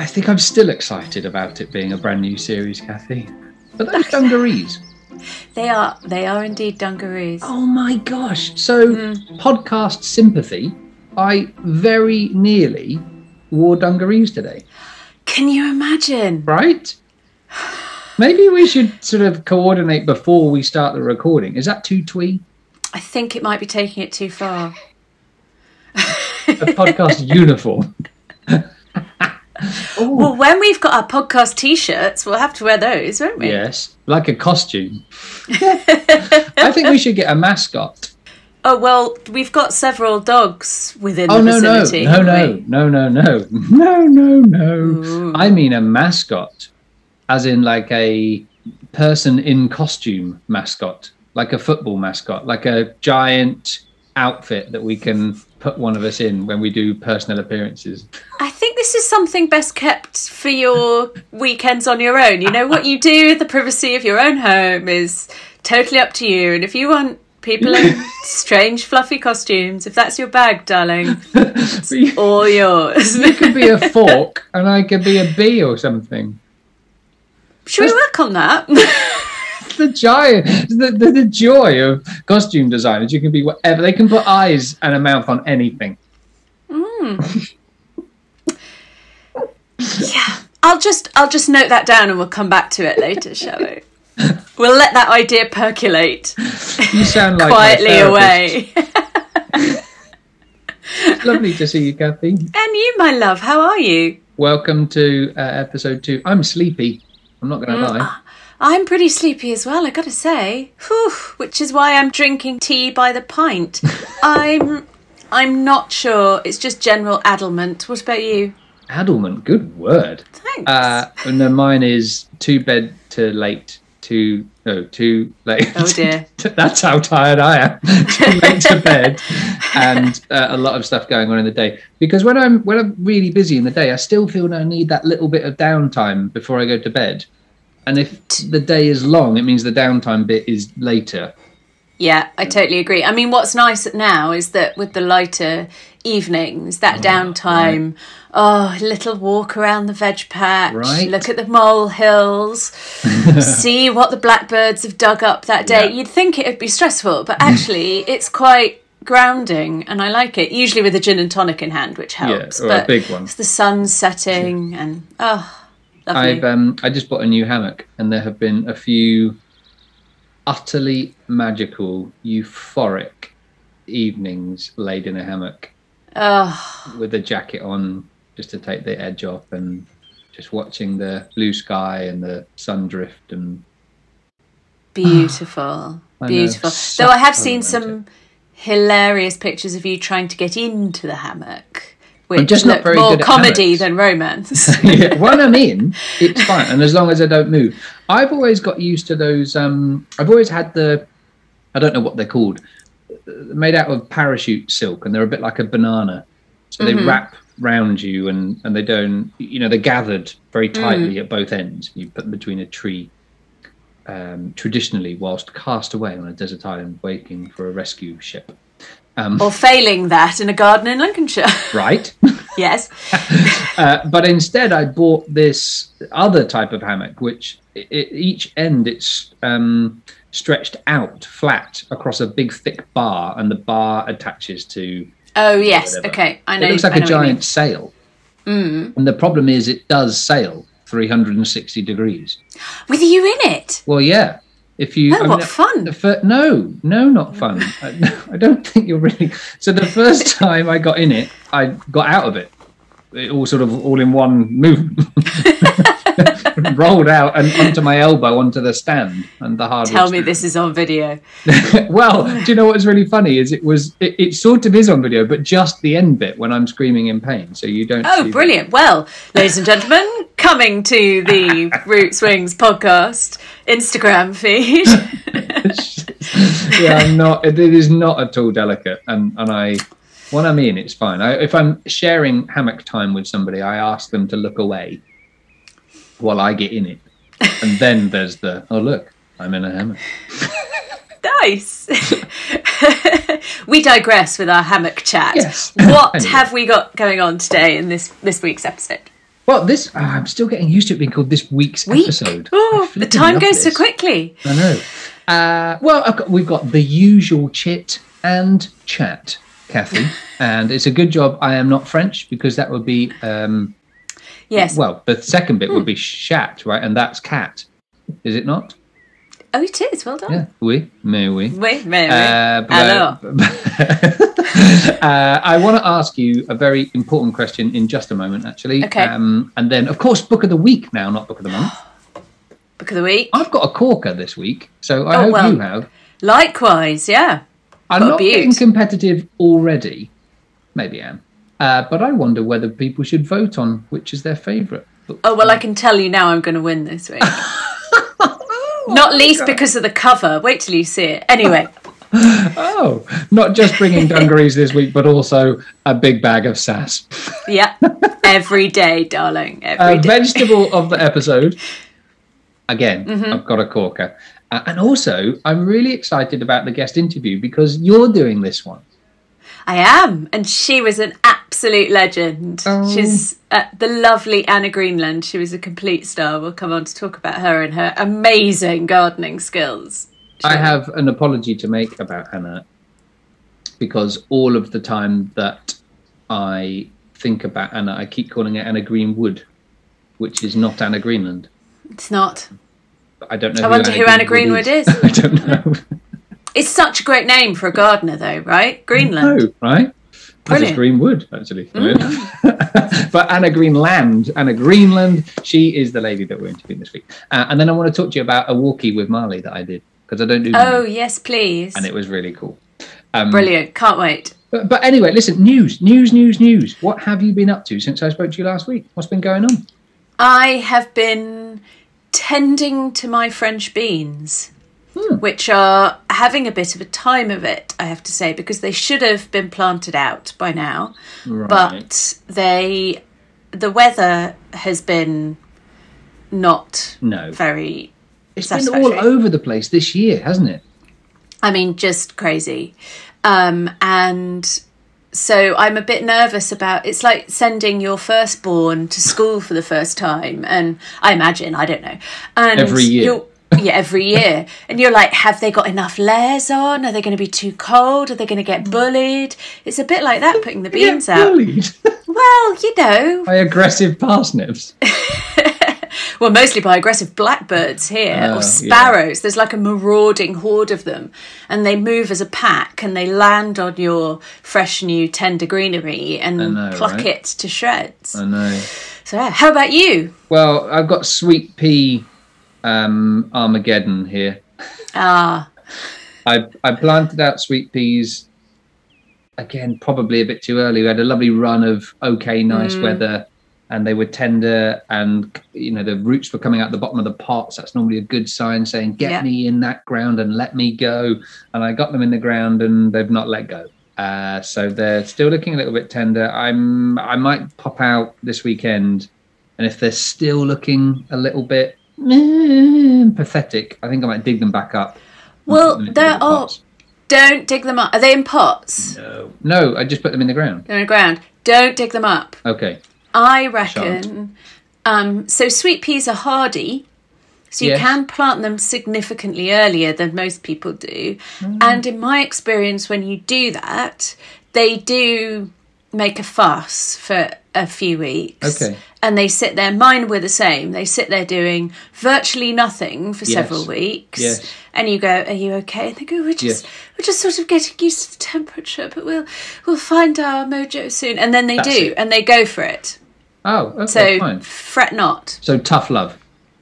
I think I'm still excited about it being a brand new series, Kathy. But those dungarees. They are they are indeed dungarees. Oh my gosh. So, hmm. podcast sympathy, I very nearly wore dungarees today, Can you imagine? right? Maybe we should sort of coordinate before we start the recording. Is that too twee? I think it might be taking it too far. A podcast uniform. Well, when we've got our podcast t-shirts, we'll have to wear those, won't we? Yes, like a costume. I think we should get a mascot. Oh well, we've got several dogs within Oh the no no vicinity. no haven't no no no no no no no! I mean a mascot, as in like a person in costume mascot, like a football mascot, like a giant outfit that we can put one of us in when we do personal appearances. I think this is something best kept for your weekends on your own. You know what you do, the privacy of your own home is totally up to you. And if you want people in strange, fluffy costumes, if that's your bag, darling, But you all yours. you could be a fork and I could be a bee or something. Should we work on that? The giant the, the, the joy of costume designers. You can be whatever. They can put eyes and a mouth on anything. Mm. Yeah. I'll just I'll just note that down and we'll come back to it later, shall we? We'll let that idea percolate you sound like quietly away. Lovely to see you kathy And you, my love, how are you? welcome to uh, episode two. I'm sleepy. I'm not gonna mm. lie ah, I'm pretty sleepy as well, I gotta say. Whew, which is why I'm drinking tea by the pint. I'm I'm not sure. It's just general addlement. What about you? addlement good word Thanks. uh no mine is too bed to late too no too late Oh, dear. that's how tired i am too late to bed and uh, a lot of stuff going on in the day because when i'm when i'm really busy in the day i still feel i need that little bit of downtime before i go to bed and if the day is long it means the downtime bit is later yeah, I totally agree. I mean, what's nice now is that with the lighter evenings, that oh, downtime, oh, a little walk around the veg patch, Right. look at the mole hills, see what the blackbirds have dug up that day. Yeah. You'd think it would be stressful, but actually, it's quite grounding and I like it. Usually with a gin and tonic in hand, which helps. or a big one. it's the sun setting and oh, lovely. I've um, I just bought a new hammock, and there have been a few utterly magical, euphoric evenings laid in a hammock oh, with a jacket on, just to take the edge off, and just watching the blue sky and the sun drift. And beautiful. Beautiful. Though I have seen romantic. some hilarious pictures of you trying to get into the hammock. Which just not very more good comedy than romance. yeah, when I'm in, it's fine, and as long as I don't move. I've always got used to those. Um, I've always had the, I don't know what they're called, uh, made out of parachute silk, and they're a bit like a banana. So they wrap round you, and and they don't, you know, they're gathered very tightly at both ends. You put them between a tree. Um, traditionally, whilst cast away on a desert island, waiting for a rescue ship. Um, or failing that in a garden in Lincolnshire. right. yes. Uh, but instead, I bought this other type of hammock, which i i each end it's um, stretched out flat across a big thick bar, and the bar attaches to. Oh yes. whatever. Okay. I know. It looks like I a know what you mean. giant sail. Mm. And the problem is, it does sail 360 degrees. With you in it. Well, yeah. If you, Oh, what fun. Fir- no, no, not fun. I, I don't think you're really. So the first time I got in it, I got out of it. It all sort of all in one movement. Rolled out and onto my elbow onto the stand and the hardwood. Tell me stand. this is on video. well, do you know what's really funny? Is it was it, it sort of is on video, but just the end bit when I'm screaming in pain, so you don't. Oh, brilliant. Well, ladies and gentlemen, coming to the Roots Wings podcast Instagram feed. yeah, I'm not. It is not at all delicate, and and I, when I'm in, it's fine. I, if I'm sharing hammock time with somebody, I ask them to look away while I get in it, and then there's the oh look, I'm in a hammock. nice. we digress with our hammock chat. Yes. What Anyway. have we got going on today in this this week's episode? Well, this ah, I'm still getting used to it being called this week's Week. episode. Oh, the time goes so quickly. I know. Uh, well, I've got, we've got the usual chit and chat, Kathy, and it's a good job I am not French because that would be um, Yes. well, the second bit would be chat, right? And that's cat, is it not? oh, it is. Well done. Yeah, oui, mais oui. Wait, Mary. Uh, but- Alors. uh, I want to ask you a very important question in just a moment, actually. Okay. Um, and then, of course, book of the week now, not book of the month. Book of the week. I've got a corker this week, so I Oh, hope well. you have. Likewise, yeah. I'm not getting competitive already. Maybe I am. Uh, but I wonder whether people should vote on which is their favourite. Oh well, I can tell you now. I'm going to win this week. Not least because of the cover. Wait till you see it. Anyway, Oh, not just bringing dungarees this week, but also a big bag of sass. yeah, every day, darling, Uh, every day. vegetable of the episode. Again, Mm-hmm. I've got a corker. Uh, and also, I'm really excited about the guest interview because you're doing this one. I am, and she was an absolute legend. Oh. She's uh, the lovely Anna Greenland. She was a complete star. We'll come on to talk about her and her amazing gardening skills. I have an apology to make about Anna because all of the time that I think about Anna, I keep calling her Anna Greenwood, which is not Anna Greenland. It's not. I don't know. I wonder who Anna Greenwood is. I don't know. It's such a great name for a gardener, though, right? Greenland. no, right? This is Brilliant. Greenwood, actually. but Anna Greenland, Anna Greenland, she is the lady that we're interviewing this week. Uh, and then I want to talk to you about a walkie with Marley that I did because I don't do Oh yes, please. and it was really cool. Um, Brilliant. Can't wait. But, but anyway, listen, news, news, news, news. What have you been up to since I spoke to you last week? What's been going on? I have been tending to my French beans, Hmm. which are having a bit of a time of it, I have to say, because they should have been planted out by now. Right. But they, the weather has been not no, very. it's been all over the place this year, hasn't it? I mean, just crazy. Um, and so I'm a bit nervous about it's like sending your firstborn to school for the first time. And I imagine, I don't know. And Every year. Yeah, every year. And you're like, have they got enough layers on? Are they going to be too cold? Are they going to get bullied? It's a bit like that putting the beans Yeah, out. bullied Well, you know, by aggressive parsnips. well, mostly by aggressive blackbirds here Oh, or yeah. sparrows. There's like a marauding horde of them, and they move as a pack and they land on your fresh new tender greenery and know, pluck right? it to shreds. I know. So, yeah. how about you? Well, I've got sweet pea um, Armageddon here. Ah, I I planted out sweet peas again, probably a bit too early. We had a lovely run of okay, nice Mm. weather, and they were tender, and you know the roots were coming out the bottom of the pots. That's normally a good sign, saying "Get Yeah. me in that ground and let me go." And I got them in the ground, and they've not let go. Uh, so they're still looking a little bit tender. I'm I might pop out this weekend, and if they're still looking a little bit eh, pathetic, I think I might dig them back up. Well, put them into there little are- pots. don't dig them up. Are they in pots? No, no, I just put them in the ground. They're in the ground. Don't dig them up. Okay. I reckon. Um, so sweet peas are hardy, so you Yes. can plant them significantly earlier than most people do. Mm. And in my experience, when you do that, they do make a fuss for a few weeks. Okay. And they sit there. Mine were the same. They sit there doing virtually nothing for Yes. several weeks. Yes. And you go, "Are you okay?" And they go, "We're just, Yes. we're just sort of getting used to the temperature, but we'll, we'll find our mojo soon." And then they That's do, it. and they go for it. Oh, okay, So fine. fret not. So tough love.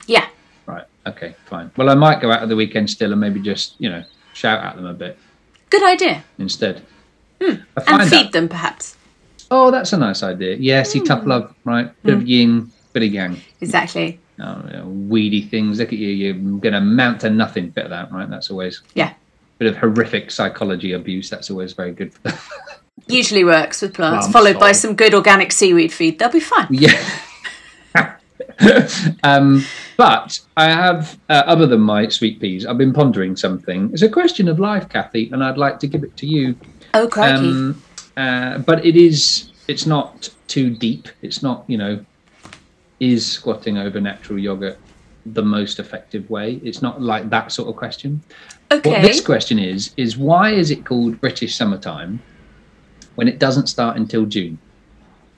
Yeah. Right. Okay, fine. Well, I might go out of the weekend still and maybe just, you know, shout at them a bit Good idea. instead. Hmm. And feed that- them perhaps. Oh, that's a nice idea. Yeah, see, tough Hmm. love, right? Bit of yin, bit of yang. Exactly. Oh, you know, weedy things. Look at you. You're going to mount to nothing. Bit of that, right? That's always Yeah. bit of horrific psychology abuse. That's always very good. For. Usually works with plants, Plants, followed by oh. some good organic seaweed feed. They'll be fine. Yeah. um, but I have, uh, other than my sweet peas, I've been pondering something. It's a question of life, Kathy, and I'd like to give it to you. Oh, crikey. Um, uh, but it is, it's not too deep. It's not, you know, is squatting over natural yogurt the most effective way? It's not like that sort of question. Okay. What this question is is why is it called British summertime when it doesn't start until June?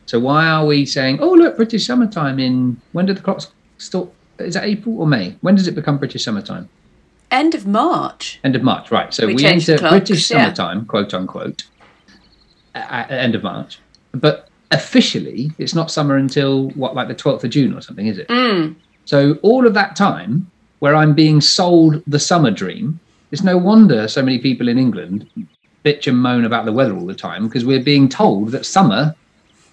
So why are we saying, oh look, British summertime in when did the clocks start? Is that April or May? When does it become British summertime? End of March. End of March, right? So We we, enter clocks, British yeah. summertime, quote unquote, at, at end of March. But officially, it's not summer until what, like the twelfth of June or something, is it? Mm. So all of that time where I'm being sold the summer dream, it's no wonder so many people in England bitch and moan about the weather all the time because we're being told that summer,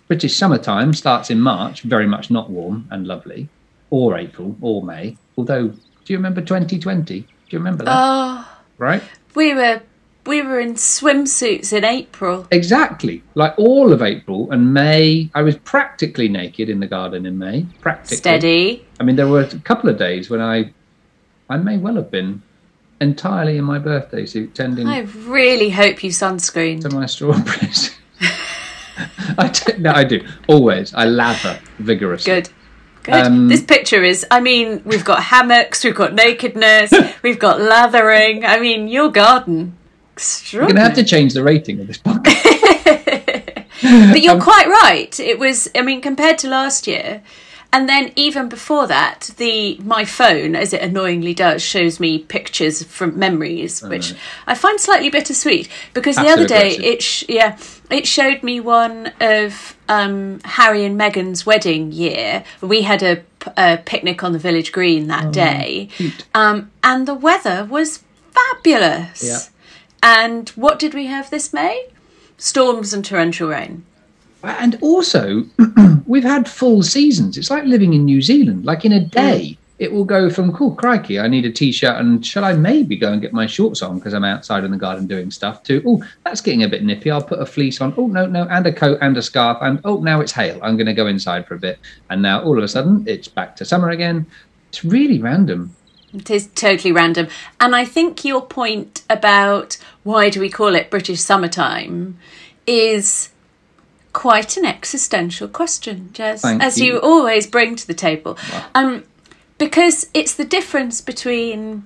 British summertime, starts in March, very much not warm and lovely, or April or May. Although, do you remember 2020? Do you remember that? Oh, right? we were we were in swimsuits in April. Exactly. Like all of April and May, I was practically naked in the garden in May. Practically. Steady. I mean, there were a couple of days when I, I may well have been entirely in my birthday suit, tending I really hope you sunscreened. to my strawberries. I do, no, I do always. I lather vigorously. Good. Good. Um, this picture is, I mean, we've got hammocks, we've got nakedness, we've got lathering. I mean, your garden. You're gonna have to change the rating of this podcast. but you're quite right. It was, I mean, compared to last year, and then even before that, the my phone, as it annoyingly does, shows me pictures from memories, which I find slightly bittersweet because the other day it sh- yeah it showed me one of um, Harry and Meghan's wedding year. We had a picnic on the village green that day, um, and the weather was fabulous. Yeah. And what did we have this May? Storms and torrential rain. And also, we've had full seasons. It's like living in New Zealand. Like in a mm. day, it will go from cool crikey, I need a t-shirt, and shall I maybe go and get my shorts on because I'm outside in the garden doing stuff? To oh, that's getting a bit nippy. I'll put a fleece on. Oh no, no, and a coat and a scarf, and oh now it's hail. I'm going to go inside for a bit, and now all of a sudden it's back to summer again. It's really random. It is totally random. And I think your point about why do we call it British summertime is quite an existential question, Jez, Thank as you. you. always bring to the table. Um, because it's the difference between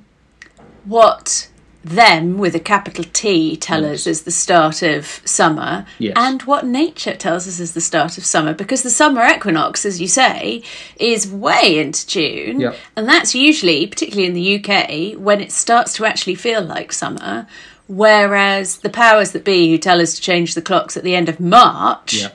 what them with a capital T tell us is the start of summer Yes. and what nature tells us is the start of summer because the summer equinox as you say is way into June Yep. and that's usually particularly in the UK when it starts to actually feel like summer whereas the powers that be who tell us to change the clocks at the end of March Yeah.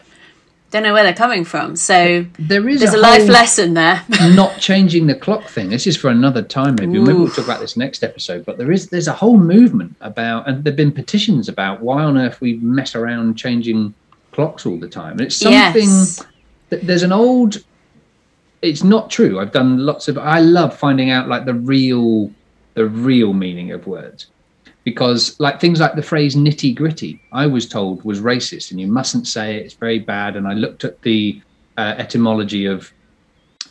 Don't know where they're coming from so There is there's a, a life lesson there not changing the clock thing. This is for another time, maybe. Maybe we'll talk about this next episode. But there is there's a whole movement about, and there've been petitions about why on earth we mess around changing clocks all the time. And it's something. yes that There's an old. It's not true. I've done lots of. I love finding out like the real, the real meaning of words, because like things like the phrase nitty gritty, I was told was racist, and you mustn't say it. It's very bad. And I looked at the uh, etymology of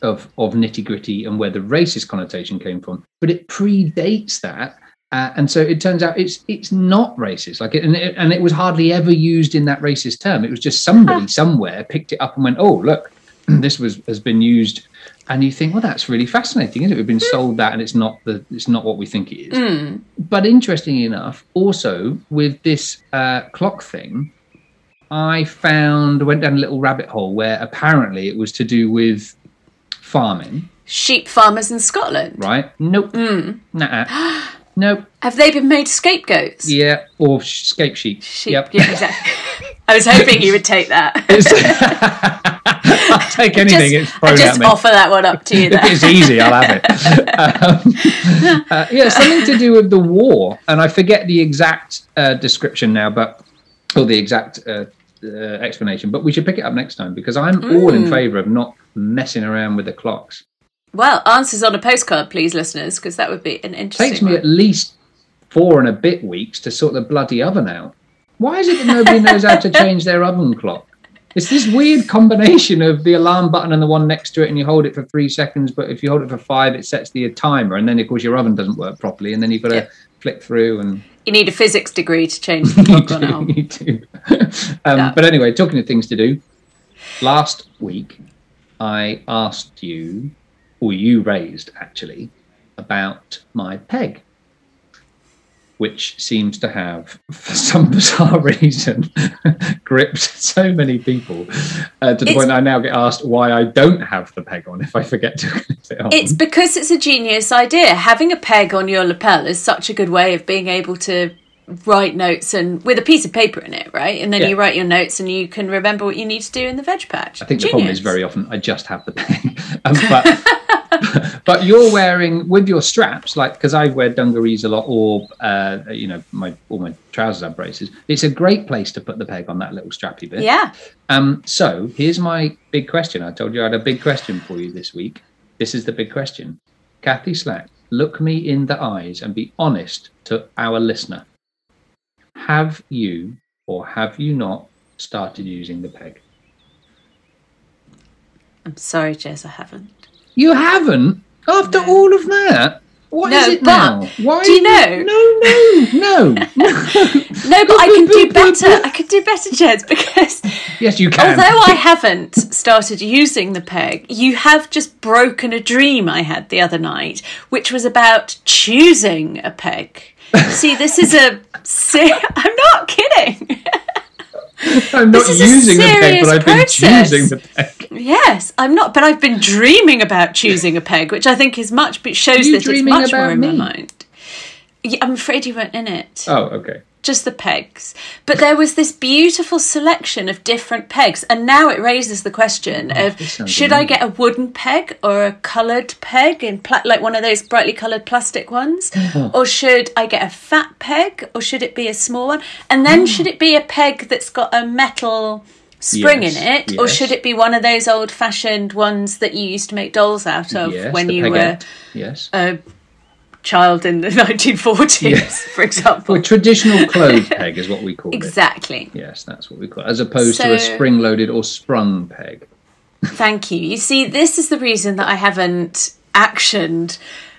of of nitty gritty and where the racist connotation came from, but it predates that. Uh, and so it turns out it's it's not racist. Like it and, it and it was hardly ever used in that racist term. It was just somebody somewhere picked it up and went, "Oh, look, this was has been used." And you think, "Well, that's really fascinating, isn't it? We've been hmm. sold that, and it's not the it's not what we think it is." Hmm. But interestingly enough, also with this uh, clock thing, I found went down a little rabbit hole where apparently it was to do with farming, sheep farmers in Scotland right? Nope. Hmm. Nah. Nope. have they been made scapegoats Yeah. Or scape sheep. Sheep. Yep. Yeah, exactly. I was hoping you would take that. I'll take anything. it's just, thrown I just offer that one up to you if it's easy, I'll have it. um, uh, yeah, something to do with the war, and I forget the exact uh, description now, but or the exact uh, uh, explanation. But we should pick it up next time because I'm all Mm. in favour of not messing around with the clocks. Well, answers on a postcard, please, listeners, because that would be an interesting. takes me one. at least four and a bit weeks to sort the bloody oven out. Why is it that nobody knows how to change their oven clock? It's this weird combination of the alarm button and the one next to it, and you hold it for three seconds, but if you hold it for five, it sets the timer, and then of course your oven doesn't work properly, and then you've got to Yeah. flick through and You need a physics degree to change the clock on you do. um. But anyway, talking of things to do, last week I asked you, or you raised actually, about my peg, which seems to have, for some bizarre reason, gripped so many people uh, to the It's- point I now get asked why I don't have the peg on if I forget to clip it on. It's because it's a genius idea. Having a peg on your lapel is such a good way of being able to write notes and with a piece of paper in it, right? And then Yeah. you write your notes and you can remember what you need to do in the veg patch. I think the problem is very often I just have the peg. um, but, but you're wearing with your straps, like because I wear dungarees a lot, or uh, you know, my all my trousers have braces. It's a great place to put the peg on that little strappy bit. Yeah. Um. So here's my big question. I told you I had a big question for you this week. This is the big question. Kathy Slack, look me in the eyes and be honest to our listener. Have you or have you not started using the peg? I'm sorry, Jez, I haven't. You haven't after No. all of that. What is No, it but now? Why? do you know- No, no, no. No, but I can do better. I can do better, Jez, because yes, you can. although I haven't started using the peg, you have just broken a dream I had the other night, which was about choosing a peg. See, this is a. Se- I'm not kidding. I'm not this is a using the peg, but I've been choosing the peg. Yes, I'm not, but I've been dreaming about choosing a peg, which I think is much, but shows you that it's much more about in my mind. Yeah, I'm afraid you weren't in it. Oh, okay. Just the pegs. But there was this beautiful selection of different pegs, and now it raises the question of Oh, sounds should I get a wooden peg or a coloured peg in pla- like one of those brightly coloured plastic ones, Uh-huh. or should I get a fat peg, or should it be a small one, and then Oh. should it be a peg that's got a metal spring Yes, in it, or should it be one of those old-fashioned ones that you used to make dolls out of yes, when you were. Yes. a child in the 1940s, Yes. for example? Well, traditional clothes peg is what we call it. Exactly. Yes, that's what we call it, as opposed to a spring-loaded or sprung peg. Thank you. You see, this is the reason that I haven't actioned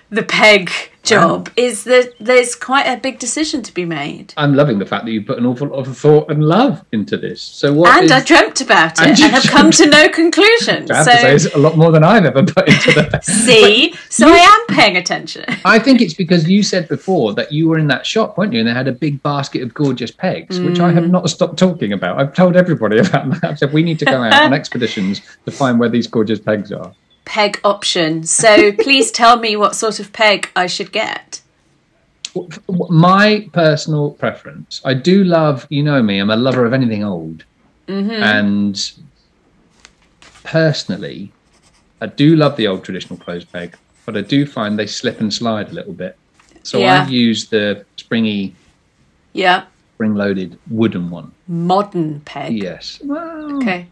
the peg job is that there's quite a big decision to be made. I'm loving the fact that you put an awful lot of thought and love into this. So what? And is- I dreamt about it And and, you have come to no conclusion. I have to say, So it's a lot more than I've ever put into the. see, so I am paying attention. I think it's because you said before that you were in that shop, weren't you? And they had a big basket of gorgeous pegs, which I Mm. have not stopped talking about. I've told everybody about that. I've said we need to go out on expeditions to find where these gorgeous pegs are. Peg option. So please tell me what sort of peg I should get. My personal preference, I do love, you know me, I'm a lover of anything old. Mm-hmm. And personally, I do love the old traditional clothes peg, but I do find they slip and slide a little bit. So Yeah. I've used the springy, Yeah, spring loaded wooden one. modern peg. Yes. Well, Okay.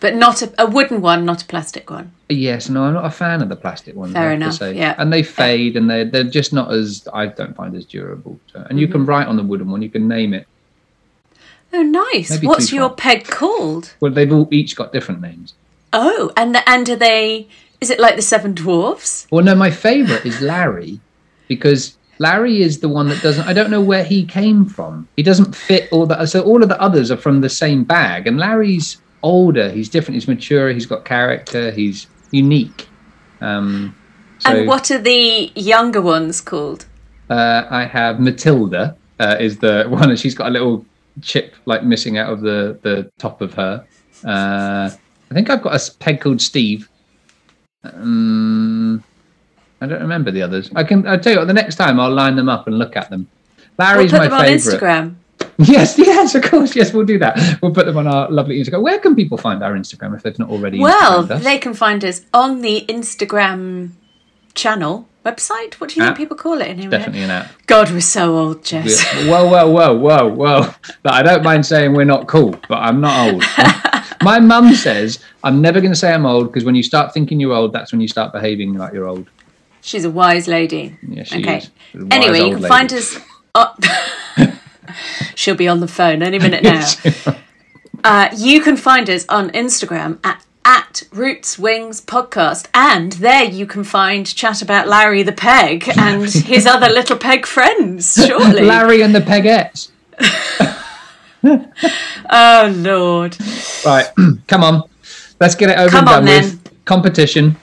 But not a, a wooden one, not a plastic one. Yes, no, I'm not a fan of the plastic ones. Fair enough, say. yeah. And they fade, and they're they're just not as I don't find as durable. And you Mm-hmm. can write on the wooden one. You can name it. Oh, nice. Maybe What's your peg called? Well, they've all each got different names. Oh, and the, and are they? Is it like the Seven Dwarfs? Well, no, my favourite is Larry because Larry is the one that doesn't. I don't know where he came from. He doesn't fit all the. So all of the others are from the same bag, and Larry's older. He's different. He's mature. He's got character. He's unique. Um, so and what are the younger ones called? uh, I have Matilda uh, is the one, and she's got a little chip like missing out of the the top of her. Uh, I think I've got a peg called Steve. Um, I don't remember the others. I can. I'll tell you what. The next time I'll line them up and look at them. We'll Larry's put my them on. Instagram. Yes, yes, of course. Yes, we'll do that. We'll put them on our lovely Instagram. Where can people find our Instagram if they've not already? Well, they can find us on the Instagram channel website. What do you App. think people call it here? definitely an app. God, we're so old, Jez. Whoa, whoa, whoa, whoa, whoa. Look, I don't mind saying we're not cool, but I'm not old. My mum says I'm never going to say I'm old because when you start thinking you're old, that's when you start behaving like you're old. She's a wise lady. Yeah, she okay. Anyway, you can lady. find us. Oh, she'll be on the phone any minute now. Uh, you can find us on Instagram at at Roots Wings Podcast, and there you can find chat about Larry the Peg and his other little peg friends. Shortly, Larry and the Pegettes. oh Lord, Right, come on. Let's get it over come and on done then. with. competition.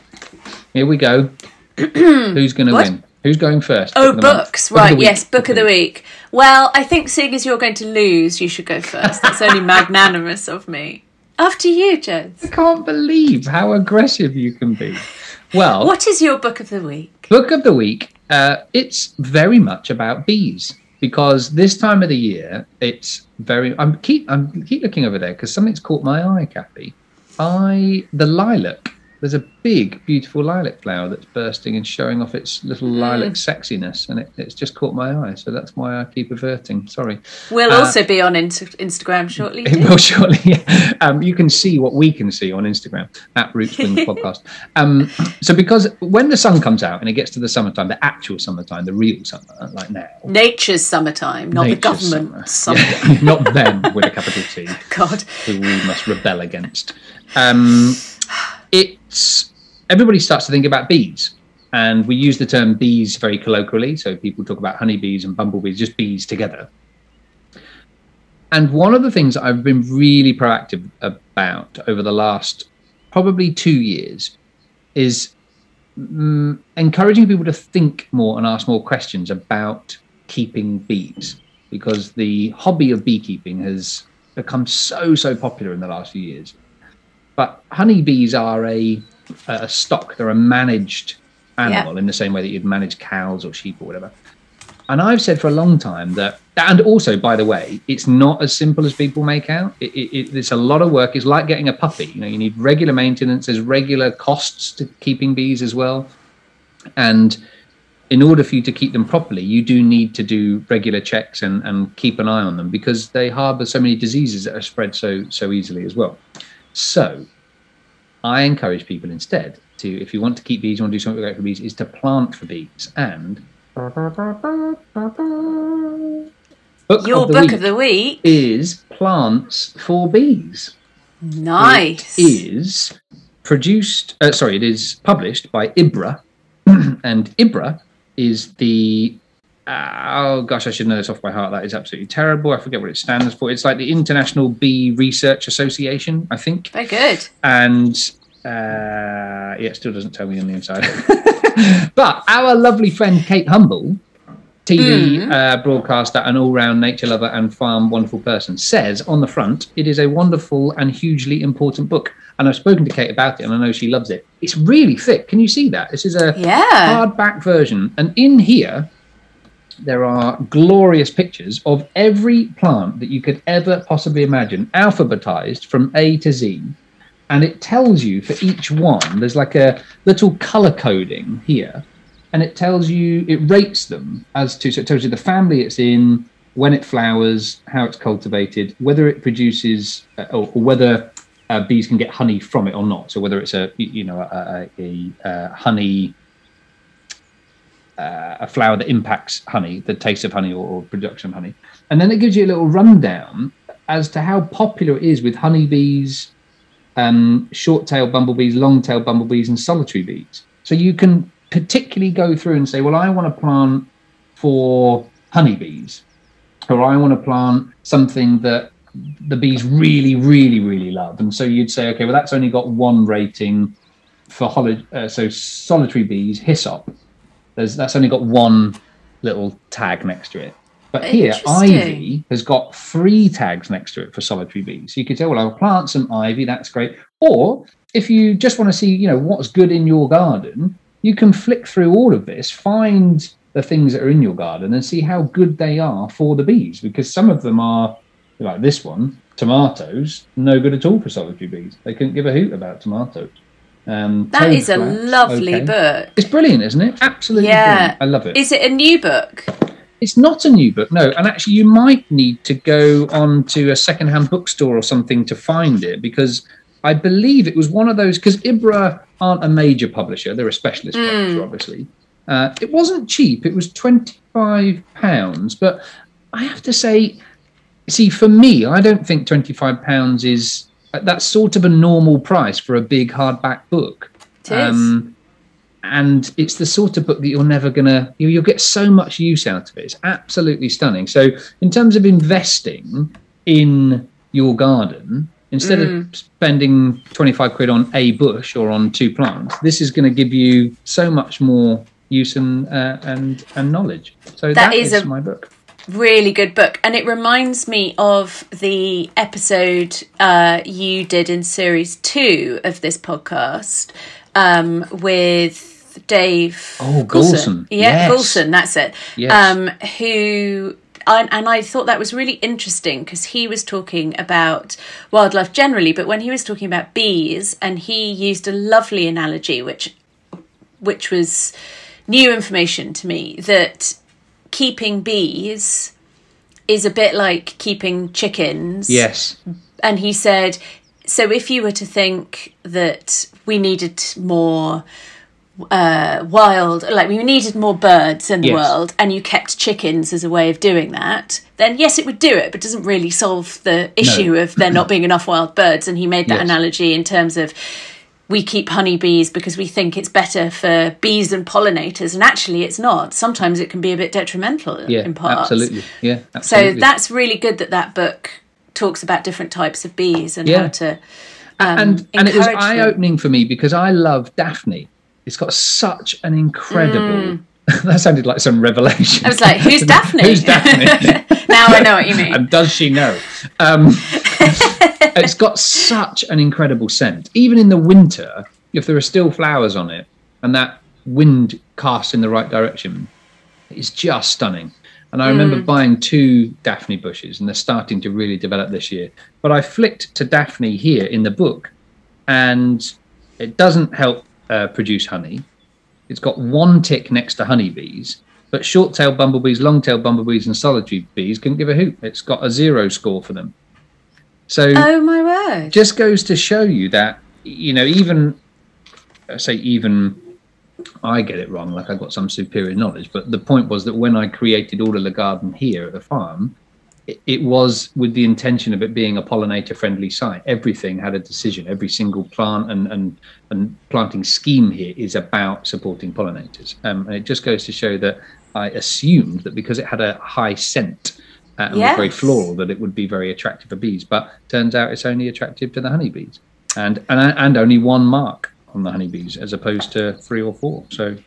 Here we go. Who's going to win? Who's going first? Oh, Book of the month. books. Book Right, yes, book of the week. Well, I think seeing as you're going to lose, you should go first. That's only magnanimous of me. After you, Jones. I can't believe how aggressive you can be. Well, What is your book of the week? book of the week. Uh, it's very much about bees because this time of the year, it's very. I'm keep I'm keep looking over there because something's caught my eye, Kathy. I the lilac. There's a big, beautiful lilac flower that's bursting and showing off its little lilac sexiness, and it, it's just caught my eye. So that's why I keep averting. Sorry. We'll Uh, also be on Inst- Instagram shortly. It too. will yeah. Um, you can see what we can see on Instagram at Roots Wings Podcast. Um, so, because when the sun comes out and it gets to the summertime, the actual summertime, the real summer, like now, Nature's summertime, not the nature's government summer. summer. Yeah, not them with a capital T, God. who we must rebel against. Um, it's everybody starts to think about bees. And we use the term bees very colloquially. So people talk about honeybees and bumblebees, just bees together. And one of the things I've been really proactive about over the last probably two years is mm, encouraging people to think more and ask more questions about keeping bees because the hobby of beekeeping has become so, so popular in the last few years. But honeybees are a, a stock, they're a managed animal in the same way that you'd manage cows or sheep or whatever. And I've said for a long time that, and also, by the way, it's not as simple as people make out. It, it, it, it's a lot of work. It's like getting a puppy. You know, you need regular maintenance. There's regular costs to keeping bees as well. And in order for you to keep them properly, you do need to do regular checks and, and keep an eye on them because they harbour so many diseases that are spread so so easily as well. So, I encourage people instead to, if you want to keep bees, you want to do something great for bees, is to plant for bees and. Book Your of book week of the week. is plants for bees. Nice. It is produced, uh, sorry, it is published by IBRA. and IBRA is the, oh gosh, I should know this off by heart. That is absolutely terrible. I forget what it stands for. It's like the International Bee Research Association, I think. Very good. And uh, yeah, it still doesn't tell me on the inside. but our lovely friend Kate Humble, TV uh, broadcaster, an all round nature lover and farm wonderful person, says on the front, it is a wonderful and hugely important book. And I've spoken to Kate about it and I know she loves it. It's really thick. Can you see that? This is a Yeah. hardback version. And in here, there are glorious pictures of every plant that you could ever possibly imagine, alphabetized from A to Z. And it tells you for each one, there's like a little color coding here. And it tells you, it rates them as to, so it tells you the family it's in, when it flowers, how it's cultivated, whether it produces, uh, or, or whether uh, bees can get honey from it or not. So whether it's a, you know, a, a, a, uh honey uh, a flower that impacts honey, the taste of honey or, or production of honey. And then it gives you a little rundown as to how popular it is with honeybees, um, short-tailed bumblebees, long-tailed bumblebees, and solitary bees. So you can particularly go through and say, well, I want to plant for honeybees, or I want to plant something that the bees really, really, really love. And so you'd say, okay, well, that's only got one rating for uh, so solitary bees, hyssop. There's that's only got one little tag next to it. But here, ivy has got three tags next to it for solitary bees. So you could say, well, I'll plant some ivy. That's great. Or if you just want to see, you know, what's good in your garden, you can flick through all of this, find the things that are in your garden, and see how good they are for the bees. Because some of them are like this one, tomatoes, no good at all for solitary bees. They couldn't give a hoot about tomatoes. Um, That is a flax, lovely okay. book. It's brilliant, isn't it? Absolutely Yeah. brilliant. I love it. Is it a new book? It's not a new book, no. And actually, you might need to go on to a secondhand bookstore or something to find it because I believe it was one of those. Because Ibra aren't a major publisher; they're a specialist publisher, obviously. Uh, it wasn't cheap; it was twenty-five pounds. But I have to say, see, for me, I don't think twenty-five pounds is that's sort of a normal price for a big hardback book It is. and it's the sort of book that you're never gonna you, you'll get so much use out of it it's absolutely stunning so in terms of investing in your garden Instead of spending 25 quid on a bush or on two plants, this is going to give you so much more use and uh, and and knowledge. So That that is is, a- my book. Really good book and it reminds me of the episode uh, you did in series two of this podcast um, with dave Oh, Goulson. yeah Yes. Goulson, that's it Yes. um, who and, and I thought that was really interesting because he was talking about wildlife generally, but when he was talking about bees, and he used a lovely analogy, which which was new information to me that keeping bees is a bit like keeping chickens. Yes. And he said, so if you were to think that we needed more uh, wild, like we needed more birds in the Yes. world, and you kept chickens as a way of doing that, then yes, it would do it, but doesn't really solve the issue of there not being enough wild birds. And he made that Yes. analogy in terms of we keep honeybees because we think it's better for bees and pollinators, and actually it's not. Sometimes it can be a bit detrimental Yeah. in parts. Absolutely. Yeah. Absolutely. So that's really good that that book talks about different types of bees and Yeah. how to. Um, and and it was eye opening for me because I love Daphne. It's got such an incredible. that sounded like some revelation. Mm. I was like, "Who's Daphne?" Who's Daphne? now I know what you mean. and does she know? Um, it's got such an incredible scent. Even in the winter, if there are still flowers on it and that wind casts in the right direction, it's just stunning. And I remember buying two Daphne bushes, and they're starting to really develop this year. But I flicked to Daphne here in the book, and it doesn't help uh, produce honey. It's got one tick next to honeybees, but short-tailed bumblebees, long-tailed bumblebees, and solitary bees can give a hoot. It's got a zero score for them. So Oh my word! just goes to show you that you know even say even I get it wrong, like I got some superior knowledge. But the point was that when I created all of the garden here at the farm, it, it was with the intention of it being a pollinator friendly site. Everything had a decision. Every single plant and and, and planting scheme here is about supporting pollinators. Um, and it just goes to show that I assumed that because it had a high scent. Uh, and was very Yes. floral that it would be very attractive for bees, but turns out it's only attractive to the honeybees, and and and only one mark on the honeybees as opposed to three or four. So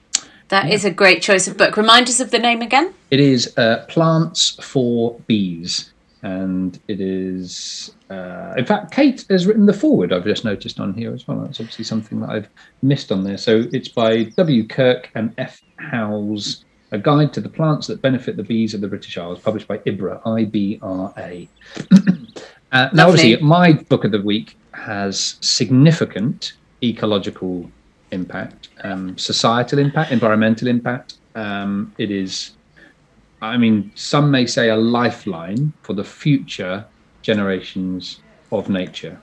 That is a great choice of book. Remind us of the name again. it is uh, plants for bees, and it is. Uh, in fact, Kate has written the forward. I've just noticed on here as well. That's obviously something that I've missed on there. So it's by W. Kirk and F. Howes. A guide to the plants that benefit the bees of the British Isles, published by IBRA, I B R A. Uh, now, obviously, my book of the week has significant ecological impact, um, societal impact, environmental impact. Um, it is, I mean, some may say a lifeline for the future generations of nature.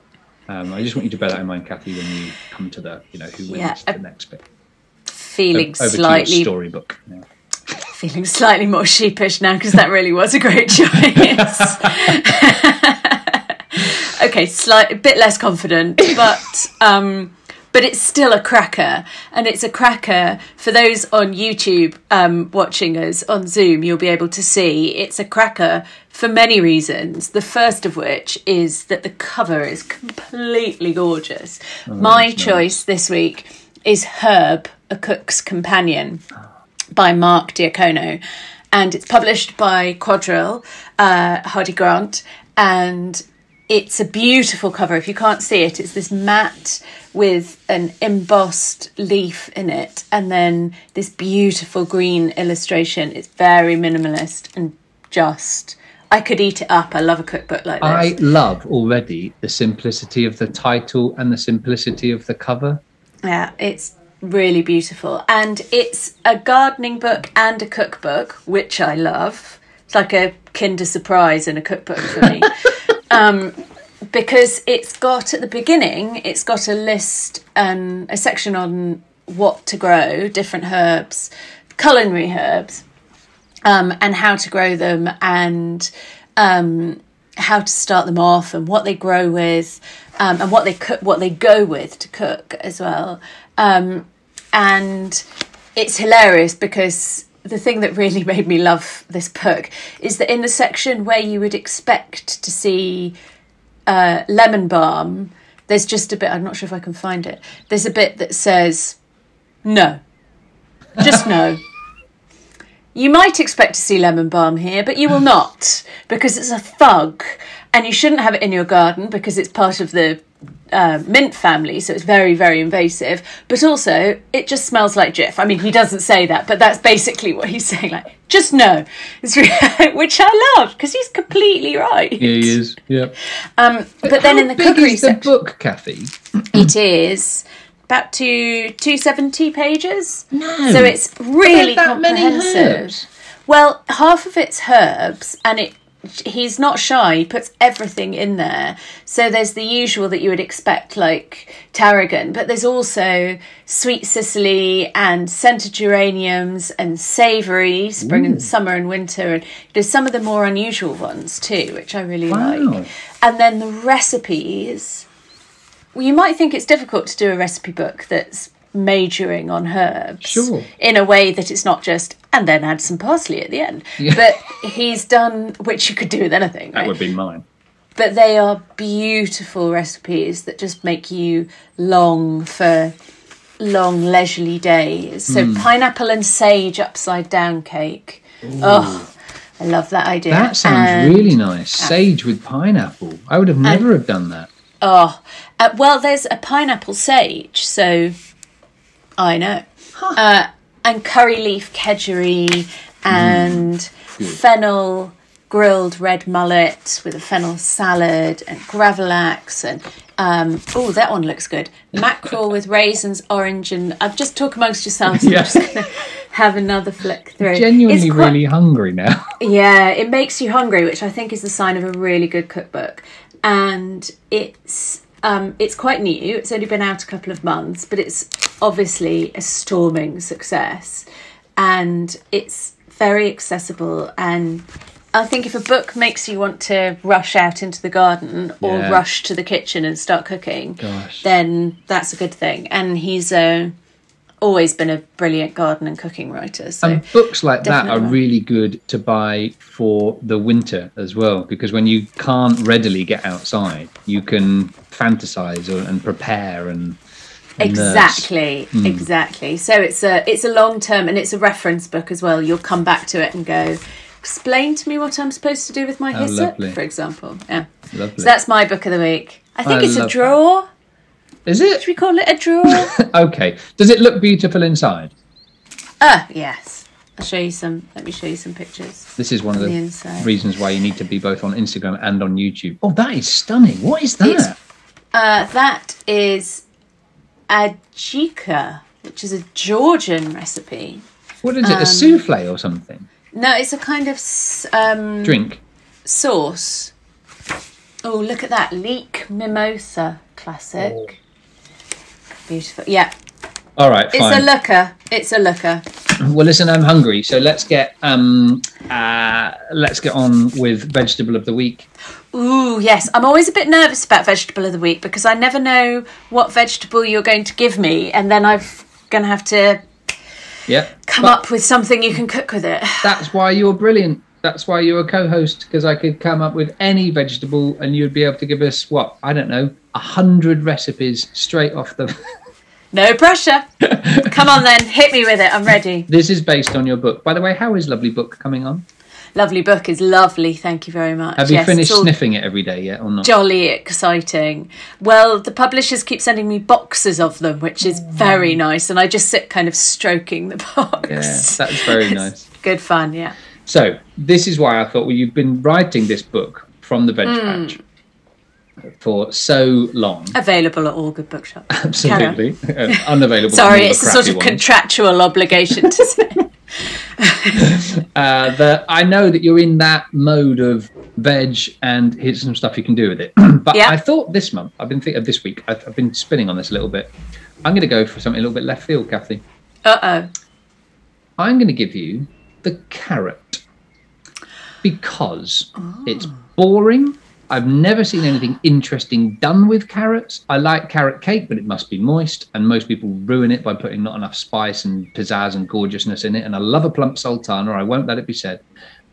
Um, I just want you to bear that in mind, Kathy, when you come to the, you know, who wins Yeah, the next bit. Feeling Over to your slightly storybook. now. Feeling slightly more sheepish now because that really was a great choice. okay, slight a bit less confident, but um, but it's still a cracker, and it's a cracker for those on YouTube um, watching us on Zoom. You'll be able to see it's a cracker for many reasons. The first of which is that the cover is completely gorgeous. My nice. choice this week is Herb, a Cook's Companion by Mark Diacono, and it's published by Quadrille, uh, Hardie Grant, and it's a beautiful cover. If you can't see it, it's this matte with an embossed leaf in it, and then this beautiful green illustration. It's very minimalist and just. I could eat it up. I love a cookbook like this. I love already the simplicity of the title and the simplicity of the cover. Yeah, it's really beautiful. And it's a gardening book and a cookbook, which I love. It's like a Kinder Surprise in a cookbook for me. um, because it's got at the beginning, it's got a list and a section on what to grow, different herbs, culinary herbs, um, and how to grow them and um, how to start them off and what they grow with um, and what they cook, what they go with to cook as well. Um, and it's hilarious because the thing that really made me love this book is that in the section where you would expect to see uh, lemon balm, there's just a bit. I'm not sure if I can find it. There's a bit that says no, just no. You might expect to see lemon balm here, but you will not because it's a thug, and you shouldn't have it in your garden because it's part of the uh, mint family, so it's very, very invasive. But also, it just smells like Jif. I mean, he doesn't say that, but that's basically what he's saying. Like, just no, really, which I love because he's completely right. Yeah, he is. Yeah. Um, but then How in the big cookery is the section, book, Kathy? it is about two two seventy pages. No. So it's really that many comprehensive. herbs? Well, half of it's herbs, and it he's not shy. He puts everything in there. So there's the usual that you would expect, like tarragon, but there's also sweet cicely and scented geraniums and savoury spring and summer and winter, and there's some of the more unusual ones too, which I really Wow. like. And then the recipes. Well, you might think it's difficult to do a recipe book that's majoring on herbs Sure. in a way that it's not just and then add some parsley at the end. Yeah. But he's done which you could do with anything. That right? would be mine. But they are beautiful recipes that just make you long for long leisurely days. So Hmm. pineapple and sage upside down cake. Oh, I love that idea. That sounds And- really nice. Sage with pineapple. I would have never have done that. Oh, uh, well, there's a pineapple sage, so I know. Uh, and curry leaf kedgeree and fennel grilled red mullet with a fennel salad and gravlax and um, oh, that one looks good. Mackerel with raisins, orange, and I've just talk amongst yourselves. Yeah. I'm just gonna have another flick through. Genuinely, quite- really hungry now. yeah, it makes you hungry, which I think is the sign of a really good cookbook. And it's um, it's quite new. It's only been out a couple of months, but it's obviously a storming success, and it's very accessible. And I think if a book makes you want to rush out into the garden or Yeah. rush to the kitchen and start cooking, Gosh. then that's a good thing. And he's uh, always been a brilliant garden and cooking writer. So And books like that are really good to buy for the winter as well, because when you can't readily get outside, you can fantasize or, and prepare and. Exactly, Hmm. exactly. So it's a it's a long term and it's a reference book as well. You'll come back to it and go, explain to me what I'm supposed to do with my Oh, hyssop, lovely. for example. Yeah. Lovely. So that's my book of the week. I think I it's a draw. that. Drawer. Is Should it? we call it a drawer? Okay. Does it look beautiful inside? Ah, yes. I'll show you some. Let me show you some pictures. This is one of The the reasons why you need to be both on Instagram and on YouTube. Oh, that is stunning. What is that? It's- Uh, that is ajika, which is a Georgian recipe. what is it? um, a souffle or something? No, it's a kind of um, Drink. sauce. Oh, look at that leek mimosa classic. Beautiful. Yeah, All right, it's fine. a looker. It's a looker. Well, listen, I'm hungry, so let's get um uh let's get on with vegetable of the week. Ooh, yes. I'm always a bit nervous about vegetable of the week because I never know what vegetable you're going to give me, and then I'm going to have to Yeah, come up with something you can cook with it. That's why you're brilliant. That's why you're a co-host because I could come up with any vegetable and you'd be able to give us what I don't know a hundred recipes straight off the. No pressure. Come on then, hit me with it. I'm ready. this is based on your book, by the way. How is lovely book coming on? Lovely book is lovely. Thank you very much. Have you Yes, finished sniffing it every day yet or not? jolly exciting. Well, the publishers keep sending me boxes of them, which is mm. very nice, and I just sit kind of stroking the box. Yeah, that's very nice. Good fun, yeah. So this is why I thought, well, you've been writing this book from the veg patch mm. For so long. Available at all good bookshops. Absolutely, Uh, unavailable. Sorry, it's a sort of ones. contractual obligation to say. uh, that I know that you're in that mode of veg, and here's some stuff you can do with it. but Yeah. I thought this month, I've been thinking of this week, I've, I've been spinning on this a little bit. I'm going to go for something a little bit left field, Kathy. Uh oh. I'm going to give you the carrot because it's boring. I've never seen anything interesting done with carrots. I like carrot cake, but it must be moist, and most people ruin it by putting not enough spice and pizzazz and gorgeousness in it. And I love a plump sultana, I won't let it be said.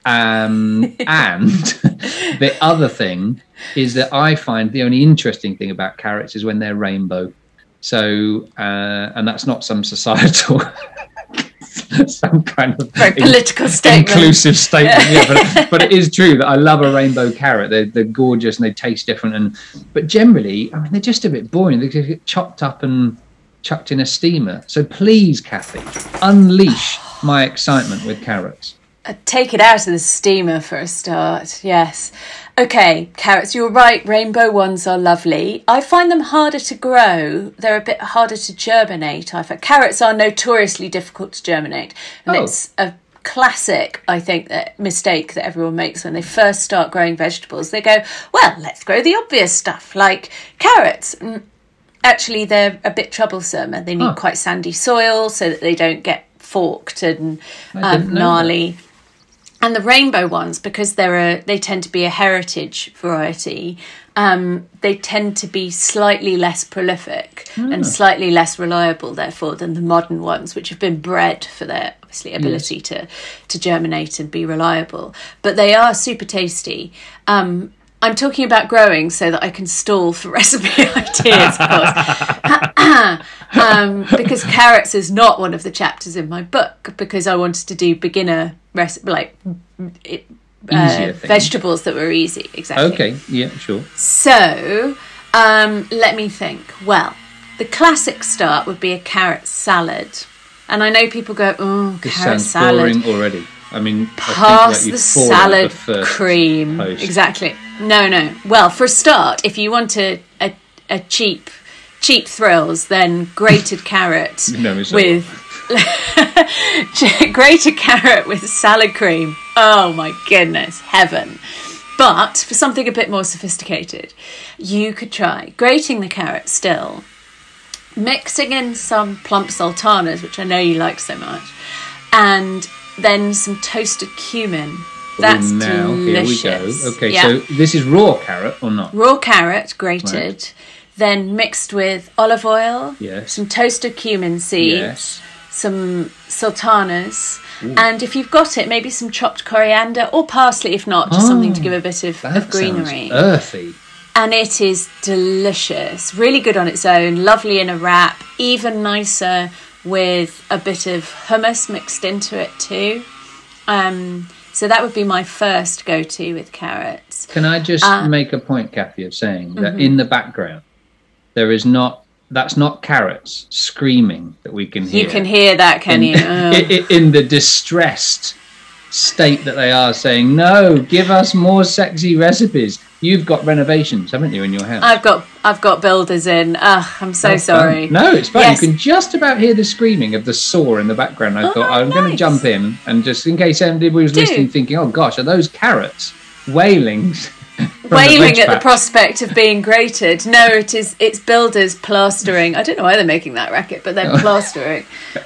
Um, and the other thing is that I find the only interesting thing about carrots is when they're rainbow. So, uh, and that's not some societal, some kind of Very political statement. inclusive statement. Yeah, but, but it is true that I love a rainbow carrot. They're, they're gorgeous and they taste different. And but generally, I mean, they're just a bit boring. They get chopped up and chucked in a steamer. So please, Kathy, unleash my excitement with carrots. Uh, Take it out of the steamer for a start. Yes. Okay, carrots, you're right. Rainbow ones are lovely. I find them harder to grow. They're a bit harder to germinate. I find carrots are notoriously difficult to germinate, and Oh. it's a classic, I think, that mistake that everyone makes when they first start growing vegetables. They go, "Well, let's grow the obvious stuff like carrots." Actually, they're a bit troublesome, and they need Oh. quite sandy soil so that they don't get forked and um, gnarly and the rainbow ones because they're a they tend to be a heritage variety um, they tend to be slightly less prolific Hmm. and slightly less reliable therefore than the modern ones which have been bred for their obviously ability to to germinate and be reliable but they are super tasty um, I'm talking about growing so that I can stall for recipe ideas, of course. um, because carrots is not one of the chapters in my book because I wanted to do beginner like it, uh, vegetables that were easy. Exactly. Okay, yeah, sure. So um, let me think. Well, the classic start would be a carrot salad, and I know people go, "Oh, This carrot sounds salad." boring already. I mean, Pass I the that you'd fall at salad the cream. post. Exactly. No, no. Well, for a start, if you want a, a, a cheap cheap thrills, then grated carrot You know with grated carrot with salad cream. Oh my goodness, heaven. But for something a bit more sophisticated, you could try grating the carrot still, mixing in some plump sultanas, which I know you like so much, and then some toasted cumin. Oh, That's Oh, now, delicious. here we go. Okay, Yeah. so this is raw carrot or not? raw carrot grated, then mixed with olive oil, Yes. some toasted cumin seeds, Yes. some sultanas, and if you've got it, maybe some chopped coriander or parsley, if not, just something to Oh, give a bit of, of greenery. earthy. and it is delicious. Really good on its own, lovely in a wrap, even nicer with a bit of hummus mixed into it too. Um, so that would be my first go to with carrots. Can I just Uh, make a point, Kathy, of saying that Mm-hmm. in the background there is not that's not carrots screaming that we can hear. You can hear that, can you? in, Oh. i- i- in the distressed state that they are saying, "No, give us more sexy recipes." You've got renovations, haven't you, in your house? I've got I've got builders in. Ugh, I'm so Oh, sorry. fun. No, it's fine. Yes. You can just about hear the screaming of the saw in the background. I Oh, thought I'm going to jump in and just in case anybody was listening, thinking, "Oh gosh, are those carrots wailing?" Wailing at the prospect of being grated. No, it is it's builders plastering. I don't know why they're making that racket, but they're plastering